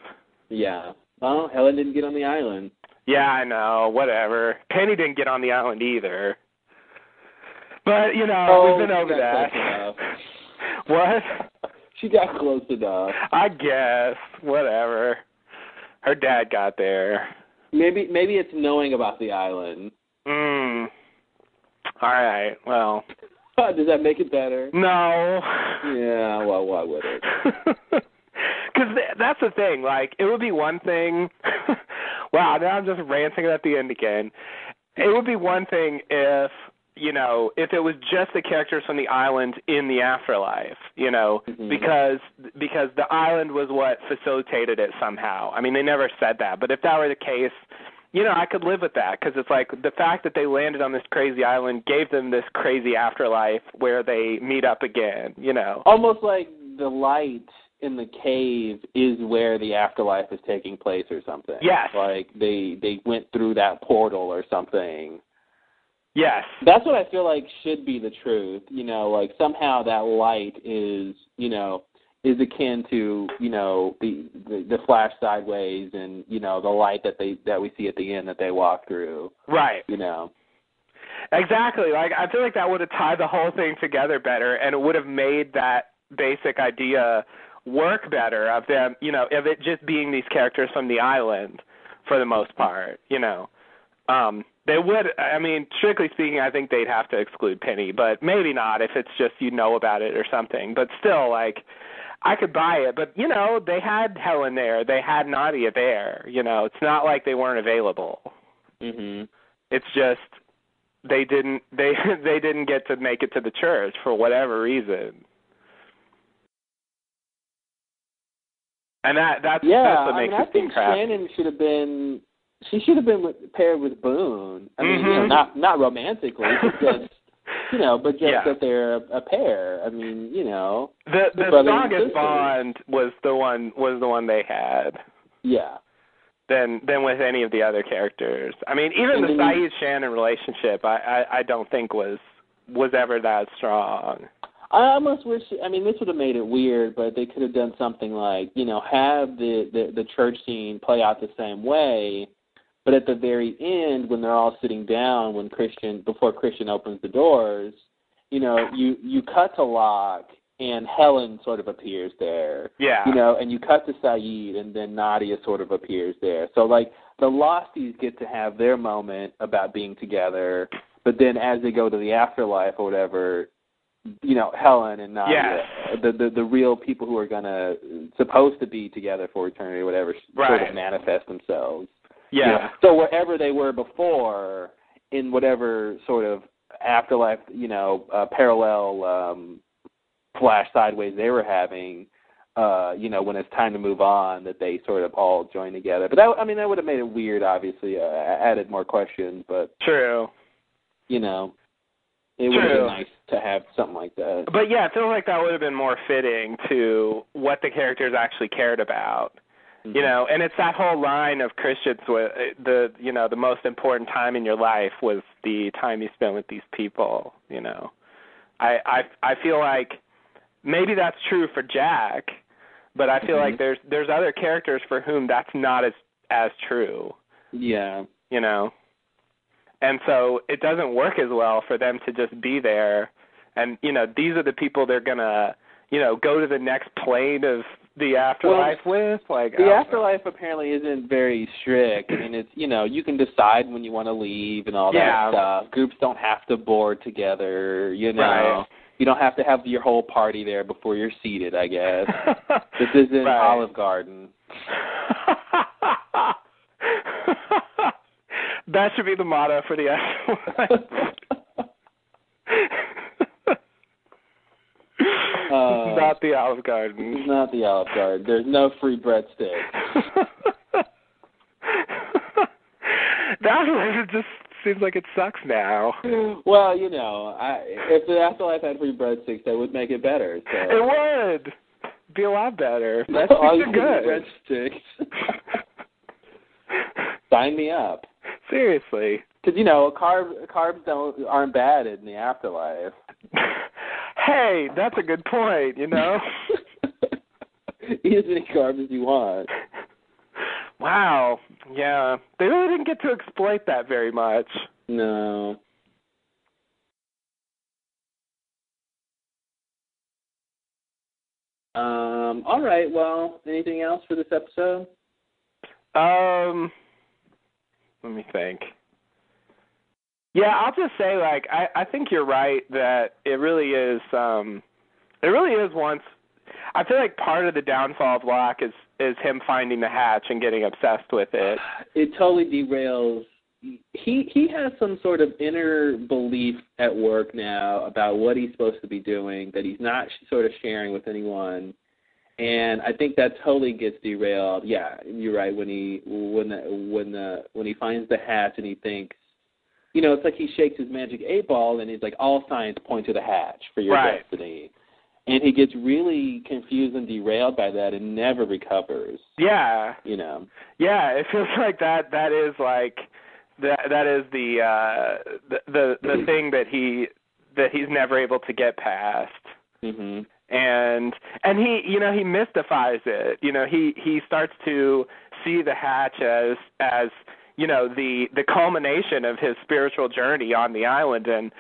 S1: Yeah. Well, Helen didn't get on the island.
S2: Yeah, I know, whatever. Penny didn't get on the island either. But, you know,
S1: Oh,
S2: we've been over that. <laughs> What?
S1: She got close enough.
S2: I guess. Whatever. Her dad got there.
S1: Maybe maybe it's knowing about the island.
S2: Mm. All right. Well. <laughs>
S1: Does that make it better?
S2: No.
S1: Yeah. Well, why would it? <laughs>
S2: Because th- that's the thing. Like, it would be one thing. wow, now I'm just ranting at the end again. It would be one thing if you know if it was just the characters from the island in the afterlife. You know,
S1: Mhm.
S2: because because the island was what facilitated it somehow. I mean, they never said that, but if that were the case. You know, I could live with that because it's like the fact that they landed on this crazy island gave them this crazy afterlife where they meet up again. You know,
S1: Almost like the light in the cave is where the afterlife is taking place or something.
S2: Yes.
S1: Like they they went through that portal or something.
S2: Yes,
S1: That's what I feel like should be the truth. You know, like somehow that light is, you know, is akin to, you know, the the, the flash sideways and, you know, the light that they that we see at the end that they walk through.
S2: right.
S1: You know.
S2: Exactly. Like I feel like that would have tied the whole thing together better and it would have made that basic idea work better of them, you know, of it just being these characters from the island for the most part, you know. Um they would I mean, strictly speaking, I think they'd have to exclude Penny, but maybe not if it's just you know about it or something. But still like I could buy it, but you know, they had Helen there, they had Nadia there, you know. It's not like they weren't available.
S1: Mhm.
S2: It's just they didn't <laughs> they they didn't get to make it to the church for whatever reason. And that that's
S1: Yeah,
S2: that's what
S1: I
S2: makes
S1: mean, I
S2: it seem
S1: think. Shannon should have been. She should have been with, paired with Boone. I mean, you know,
S2: Mhm.
S1: not not romantically, but just <laughs> you know, but just
S2: Yeah.
S1: that they're a, a pair. I mean, you know,
S2: The the strongest bond was the one was the one they had
S1: yeah,
S2: than than with any of the other characters. I mean, even
S1: And
S2: the Sayid Shannon relationship, I, I I don't think was was ever that strong.
S1: I almost wish. I mean, this would have made it weird, but they could have done something like you know have the the, the church scene play out the same way, but at the very end when they're all sitting down when Christian before Christian opens the doors, you know you you cut to Locke and Helen sort of appears there.
S2: Yeah.
S1: You know, and you cut to Sayid and then Nadia sort of appears there. So like the Losties get to have their moment about being together, but then as they go to the afterlife or whatever, you know, Helen and Nadia, the, the the real people who are gonna supposed to be together for eternity or whatever sort of manifest themselves.
S2: Yeah.
S1: You know, so wherever they were before, in whatever sort of afterlife, you know, uh, parallel um flash sideways they were having, uh, you know, when it's time to move on, that they sort of all join together. But that, I mean, that would have made it weird. Obviously, uh, added more questions, but
S2: True.
S1: you know, it would have been nice to have something like that.
S2: But yeah, it feels like that would have been more fitting to what the characters actually cared about. You know, and it's that whole line of Christians with the you know the most important time in your life was the time you spent with these people. You know, I I I feel like maybe that's true for Jack, but I feel
S1: Mhm.
S2: like there's there's other characters for whom that's not as as true.
S1: Yeah.
S2: You know, and so it doesn't work as well for them to just be there, and you know these are the people they're gonna you know go to the next plane of the afterlife with like
S1: The
S2: don't know.
S1: afterlife apparently isn't very strict. I mean, it's you know you can decide when you want to leave and all that stuff. Groups don't have to board together. You know,
S2: Right.
S1: you don't have to have your whole party there before you're seated. I guess <laughs> this isn't
S2: Right.
S1: Olive Garden. <laughs>
S2: that should be the motto for the afterlife. <laughs>
S1: Uh,
S2: Not the Olive Garden.
S1: Not the Olive Garden. There's no free breadsticks. <laughs>
S2: that it just seems like it sucks now.
S1: well, you know, I, if the afterlife had free breadsticks, that would make it better. So
S2: It would be a lot better. <laughs>
S1: That's all you
S2: are good.
S1: breadsticks. <laughs> Sign me up.
S2: Seriously.
S1: Because you know, carbs carbs don't aren't bad in the afterlife.
S2: Hey, that's a good point. You know. <laughs>
S1: Eat as many carbs as you want.
S2: wow. Yeah. They really didn't get to exploit that very much.
S1: No. Um. All right. Well, anything else for this episode?
S2: Um, let me think. Yeah, I'll just say like I I think you're right that it really is um it really is once I feel like part of the downfall of Locke is is him finding the hatch and getting obsessed with it.
S1: It totally derails. He he has some sort of inner belief at work now about what he's supposed to be doing that he's not sort of sharing with anyone, and I think that totally gets derailed. Yeah, you're right. When he when the when the when he finds the hatch and he thinks, you know, it's like he shakes his magic eight ball and he's like, all signs point to the hatch for your
S2: Right.
S1: destiny, and he gets really confused and derailed by that and never recovers.
S2: Yeah.
S1: You know.
S2: Yeah, it feels <laughs> like that that is like that that is the uh the the, the <clears throat> thing that he that he's never able to get past.
S1: Mhm.
S2: and and he you know he mystifies it you know he he starts to see the hatch as as you know the the culmination of his spiritual journey on the island and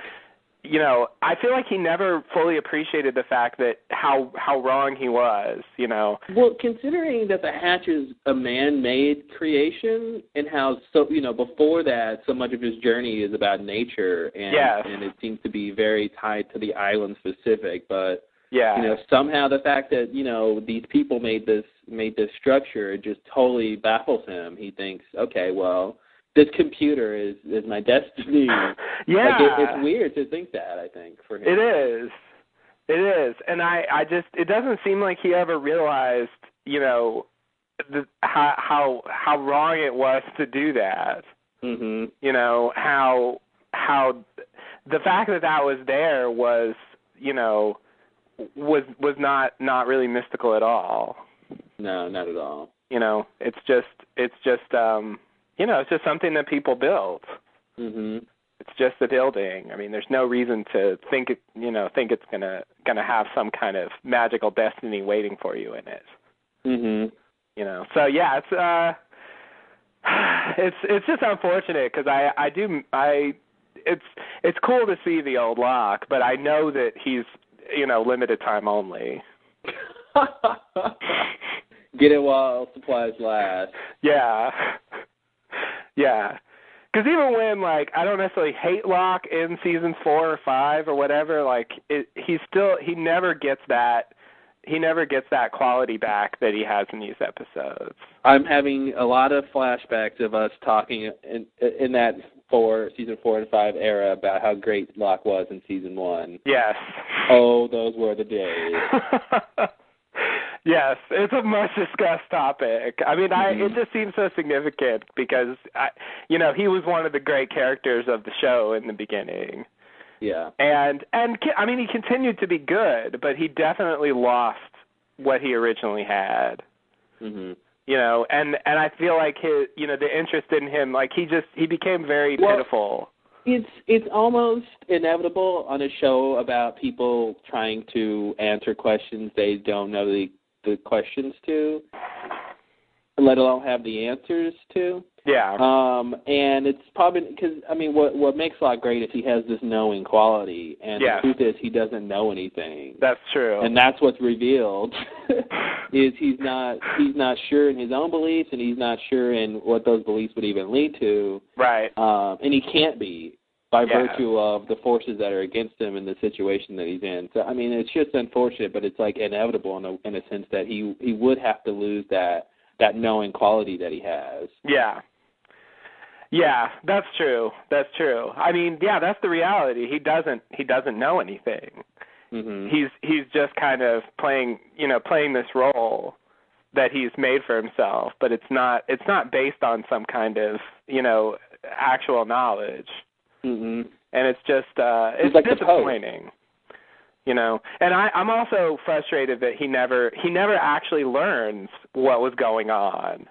S2: you know i feel like he never fully appreciated the fact that how how wrong he was you know
S1: Well, considering that the hatch is a man-made creation, and how so you know before that, so much of his journey is about nature, and
S2: Yes.
S1: and it seems to be very tied to the island specific. But
S2: yeah
S1: you know somehow the fact that you know these people made this made this structure it just totally baffles him. He thinks, okay, well, this computer is is my destiny.
S2: yeah <laughs>
S1: like it, it's weird to think that. I think for him.
S2: It is. It is. And I I just it doesn't seem like he ever realized, you know, the, how how how wrong it was to do that.
S1: Mhm.
S2: You know, how how the fact that that was there was, you know, was was not not really mystical at all.
S1: No, not at all.
S2: You know, it's just it's just um you know, it's just something that people build.
S1: Mhm.
S2: It's just a building. I mean, there's no reason to think it, you know, think it's gonna gonna have some kind of magical destiny waiting for you in it.
S1: Mhm.
S2: You know. So yeah, it's uh, <sighs> it's it's just unfortunate because I I do I it's it's cool to see the old Locke, but I know that he's you know limited time only. <laughs>
S1: Get it while supplies last.
S2: Yeah. <laughs> yeah. Because even when like I don't necessarily hate Locke in season four or five or whatever, like it, he still he never gets that he never gets that quality back that he has in these episodes.
S1: I'm having a lot of flashbacks of us talking in in that four, season four and five era about how great Locke was in season one.
S2: Yes.
S1: Oh, those were the days. <laughs>
S2: yes, it's a much discussed topic. I mean, I
S1: Mm-hmm.
S2: it just seems so significant because I, you know, he was one of the great characters of the show in the beginning.
S1: Yeah.
S2: And and I mean, he continued to be good, but he definitely lost what he originally had.
S1: hmm
S2: You know, and and I feel like his, you know, the interest in him, like he just he became very
S1: Well-
S2: pitiful.
S1: It's it's almost inevitable on a show about people trying to answer questions they don't know the the questions to, let alone have the answers to.
S2: Yeah.
S1: Um, and it's probably because I mean, what what makes Locke great is he has this knowing quality, and
S2: Yeah.
S1: the truth is he doesn't know anything.
S2: That's true.
S1: and that's what's revealed <laughs> is he's not he's not sure in his own beliefs and he's not sure in what those beliefs would even lead to
S2: right
S1: um and he can't be by
S2: Yeah.
S1: virtue of the forces that are against him in the situation that he's in so i mean it's just unfortunate but it's like inevitable in a in a sense that he he would have to lose that that knowing quality that he has
S2: Yeah. Yeah, that's true. That's true. I mean, yeah, that's the reality. He doesn't he doesn't know anything.
S1: mhm
S2: He's he's just kind of playing, you know, playing this role that he's made for himself, but it's not it's not based on some kind of, you know, actual knowledge.
S1: mhm
S2: And it's just uh
S1: He's
S2: it's
S1: like
S2: disappointing. You know, and I, I'm also frustrated that he never he never actually learns what was going on.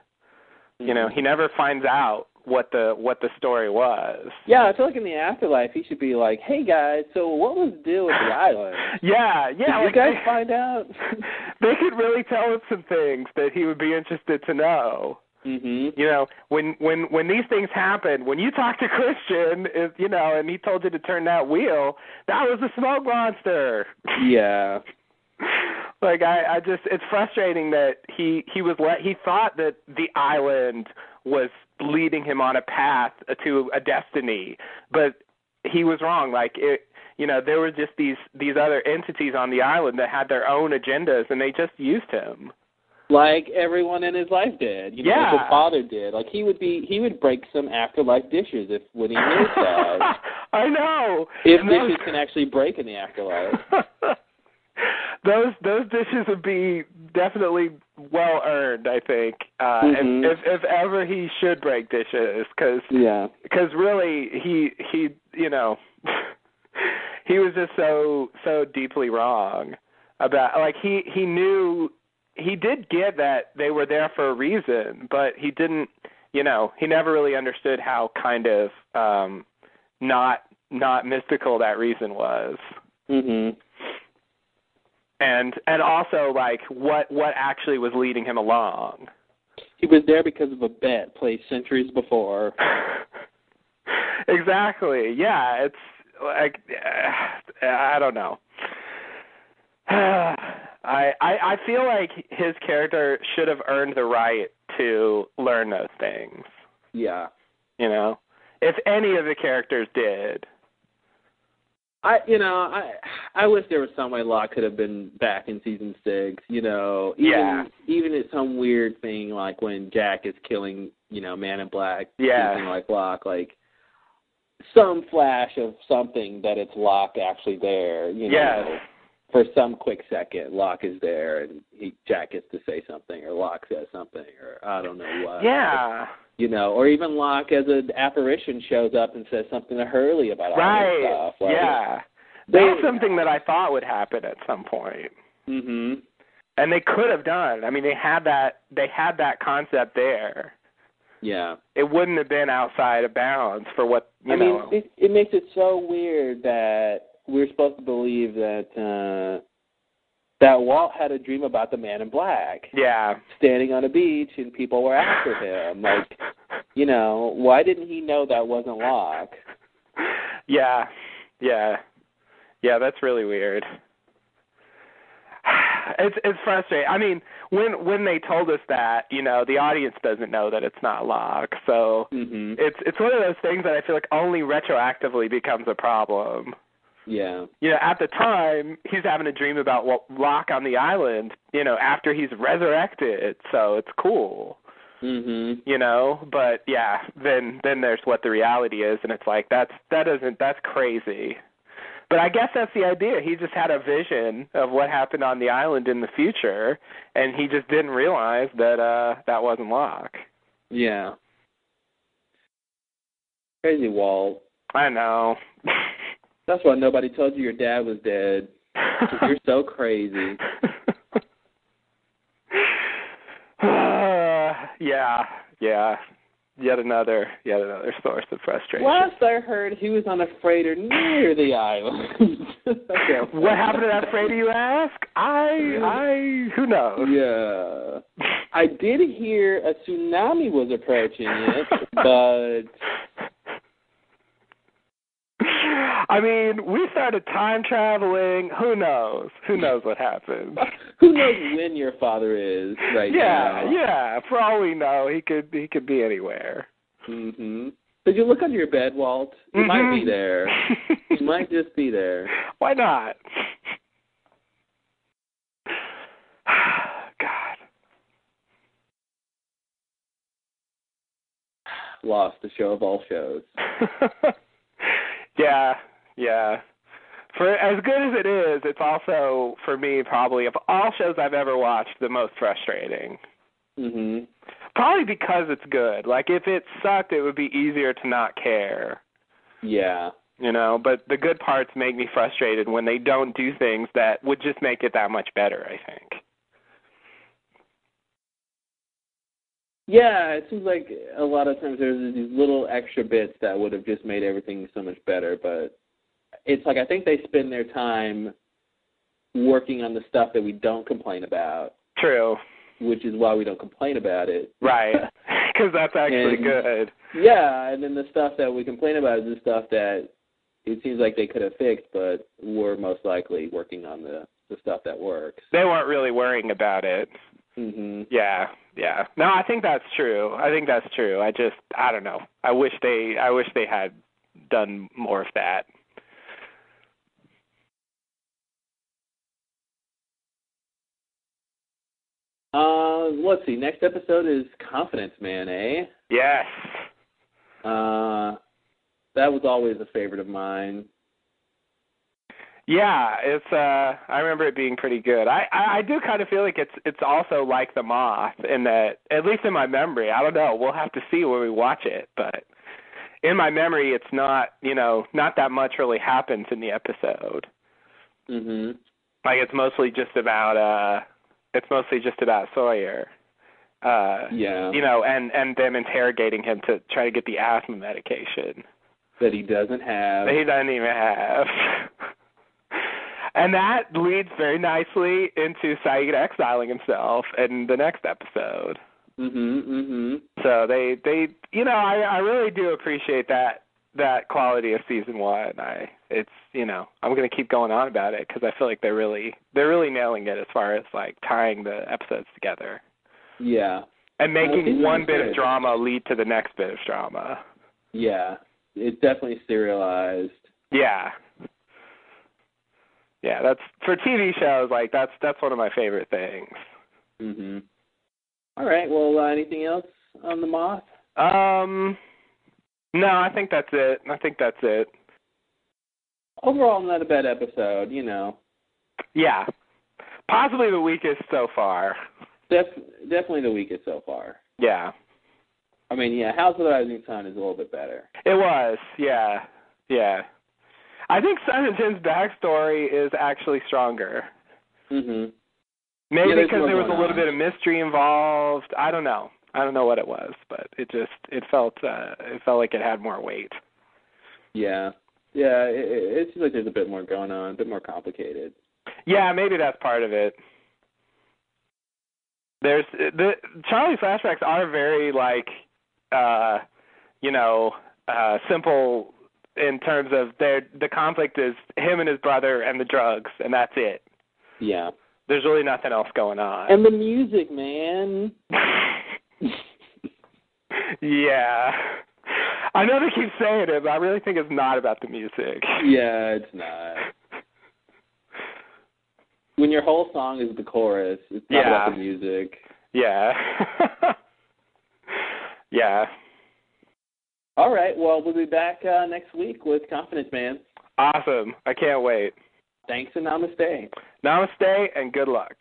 S2: You know, he never finds out what the what the story was.
S1: yeah i feel like in the afterlife he should be like hey guys so what was the deal with the <laughs> island
S2: Yeah,
S1: Did
S2: yeah.
S1: you
S2: like
S1: guys
S2: they,
S1: find out <laughs>
S2: they could really tell us some things that he would be interested to know.
S1: mhm
S2: You know, when when when these things happen, when you talk to <laughs> Christian, if, you know, and he told you to turn that wheel, that was a smoke monster.
S1: yeah
S2: like I, I just it's frustrating that he he was let he thought that the island was leading him on a path to a destiny, but he was wrong. Like it you know, there were just these these other entities on the island that had their own agendas and they just used him.
S1: like everyone in his life did. You know,
S2: Yeah.
S1: like his father did. Like he would be, he would break some afterlife dishes if when he knew <laughs> that.
S2: I know.
S1: if
S2: And
S1: dishes can actually break in the afterlife. <laughs> <laughs>
S2: those those dishes would be definitely well earned, I think. Uh
S1: Mhm.
S2: if, if if ever he should break dishes cuz
S1: Yeah.
S2: because really he he you know <laughs> he was just so so deeply wrong about like he he knew he did get that they were there for a reason but he didn't you know he never really understood how kind of um not not mystical that reason was
S1: Mhm.
S2: And and also like what what actually was leading him along
S1: He was there because of a bet placed centuries before. <laughs>
S2: exactly. Yeah, it's like uh, I don't know. <sighs> I, I I feel like his character should have earned the right to learn those things.
S1: Yeah.
S2: You know, if any of the characters did.
S1: I you know I I wish there was some way Locke could have been back in season six. You know, even
S2: Yeah.
S1: even at some weird thing like when Jack is killing you know Man in Black,
S2: Yeah.
S1: something like Locke, like some flash of something that it's Locke actually there. You know,
S2: Yes.
S1: for some quick second, Locke is there and he Jack gets to say something or Locke says something or I don't know what.
S2: Yeah.
S1: You know, or even Locke as an apparition shows up and says something to Hurley about all
S2: Right.
S1: this stuff. Like,
S2: yeah. That's something that I thought would happen at some point.
S1: Mhm.
S2: And they could have done. I mean, they had that they had that concept there.
S1: Yeah.
S2: It wouldn't have been outside of bounds for what you know.
S1: I mean, it, it makes it so weird that we're supposed to believe that uh that Walt had a dream about the man in black
S2: yeah.
S1: standing on a beach and people were after him. <laughs> Like, you know, why didn't he know that wasn't Locke?
S2: Yeah. Yeah. Yeah, that's really weird. <sighs> It's it's frustrating. I mean, when when they told us that, you know, the audience doesn't know that it's not Locke. So
S1: Mhm.
S2: it's it's one of those things that I feel like only retroactively becomes a problem.
S1: Yeah.
S2: You know, at the time, he's having a dream about what Locke on the island, you know, after he's resurrected. So it's cool.
S1: Mhm.
S2: you know but yeah then then there's what the reality is and it's like that's that doesn't that's crazy but i guess that's the idea he just had a vision of what happened on the island in the future and he just didn't realize that uh that wasn't Locke.
S1: Yeah. Crazy Walt.
S2: i know <laughs>
S1: That's why nobody told you your dad was dead. <laughs> you're so crazy. <sighs>
S2: yeah yeah yet another yet another source of frustration
S1: Last I heard, he was on a freighter near the island. <laughs> Okay.
S2: what happened to that freighter you ask i i who knows
S1: Yeah. I did hear a tsunami was approaching it, <laughs> but
S2: I mean, we started time traveling. Who knows? Who knows what happened? <laughs>
S1: who knows when your father is right
S2: yeah,
S1: now?
S2: yeah. yeah. For all we know, he could he could be anywhere.
S1: Mhm. Did you look under your bed, Walt? He might be
S2: Mhm.
S1: there. <laughs> he might just be there.
S2: Why not? <sighs> God.
S1: Lost the show of all shows. <laughs>
S2: yeah, yeah. For as good as it is, it's also for me probably of all shows I've ever watched the most frustrating.
S1: Mhm.
S2: Probably because it's good. Like if it sucked, it would be easier to not care.
S1: Yeah.
S2: You know, but the good parts make me frustrated when they don't do things that would just make it that much better, I think.
S1: Yeah, it seems like a lot of times there's these little extra bits that would have just made everything so much better, but it's like I think they spend their time working on the stuff that we don't complain about,
S2: True.
S1: which is why we don't complain about it.
S2: Right. <laughs> Because that's actually
S1: And-
S2: good.
S1: Yeah, and then the stuff that we complain about is the stuff that it seems like they could have fixed, but we're most likely working on the the stuff that works.
S2: They weren't really worrying about it.
S1: Mhm.
S2: Yeah, yeah. No, I think that's true. I think that's true. I just I don't know. I wish they I wish they had done more of that.
S1: Uh, let's see. Next episode is Confidence Man, eh?
S2: Yes.
S1: Uh, that was always a favorite of mine.
S2: Yeah, it's uh I remember it being pretty good. I, I I do kind of feel like it's it's also like the moth in that at least in my memory, I don't know, we'll have to see when we watch it, but in my memory it's not, you know, not that much really happens in the episode.
S1: Mhm.
S2: Like it's mostly just about uh it's mostly just about Sawyer. Uh
S1: Yeah.
S2: you know, and and them interrogating him to try to get the asthma medication.
S1: That he doesn't have.
S2: that he doesn't even have. <laughs> and that leads very nicely into Sayid exiling himself in the next episode.
S1: Mhm. Mhm.
S2: So they they you know I I really do appreciate that that quality of season one. I it's you know I'm gonna keep going on about it because I feel like they're really they're really nailing it as far as like tying the episodes together
S1: Yeah.
S2: and making one bit of drama lead to the next bit of drama.
S1: Yeah. It's definitely serialized.
S2: Yeah. Yeah, that's for TV shows like that's that's one of my favorite things.
S1: Mhm. All right. Well, uh, anything else on the moth?
S2: Um no, I think that's it. I think that's it.
S1: Overall, not a bad episode. You know,
S2: Yeah. Possibly the weakest so far.
S1: Def- definitely the weakest so far.
S2: Yeah.
S1: I mean, yeah, House of the Rising Sun is a little bit better.
S2: It was, yeah. Yeah. I think Sun and Jin's backstory is actually stronger.
S1: Mhm.
S2: Maybe
S1: Yeah,
S2: because there was a little
S1: on.
S2: bit of mystery involved. I don't know. I don't know what it was, but it just it felt uh it felt like it had more weight.
S1: Yeah. Yeah. It, it it seems like there's a bit more going on, a bit more complicated.
S2: Yeah, maybe that's part of it. There's the Charlie flashbacks are very like uh you know, uh simple in terms of their the conflict is him and his brother and the drugs and that's it.
S1: Yeah.
S2: There's really nothing else going on.
S1: And the music, man. <laughs>
S2: yeah. I know they keep saying it, but I really think it's not about the music.
S1: Yeah, it's not. When your whole song is the chorus, it's not
S2: Yeah.
S1: about the music.
S2: Yeah. <laughs> Yeah.
S1: All right. Well, we'll be back uh, next week with Confidence Man.
S2: Awesome. I can't wait.
S1: Thanks and namaste.
S2: Namaste and good luck.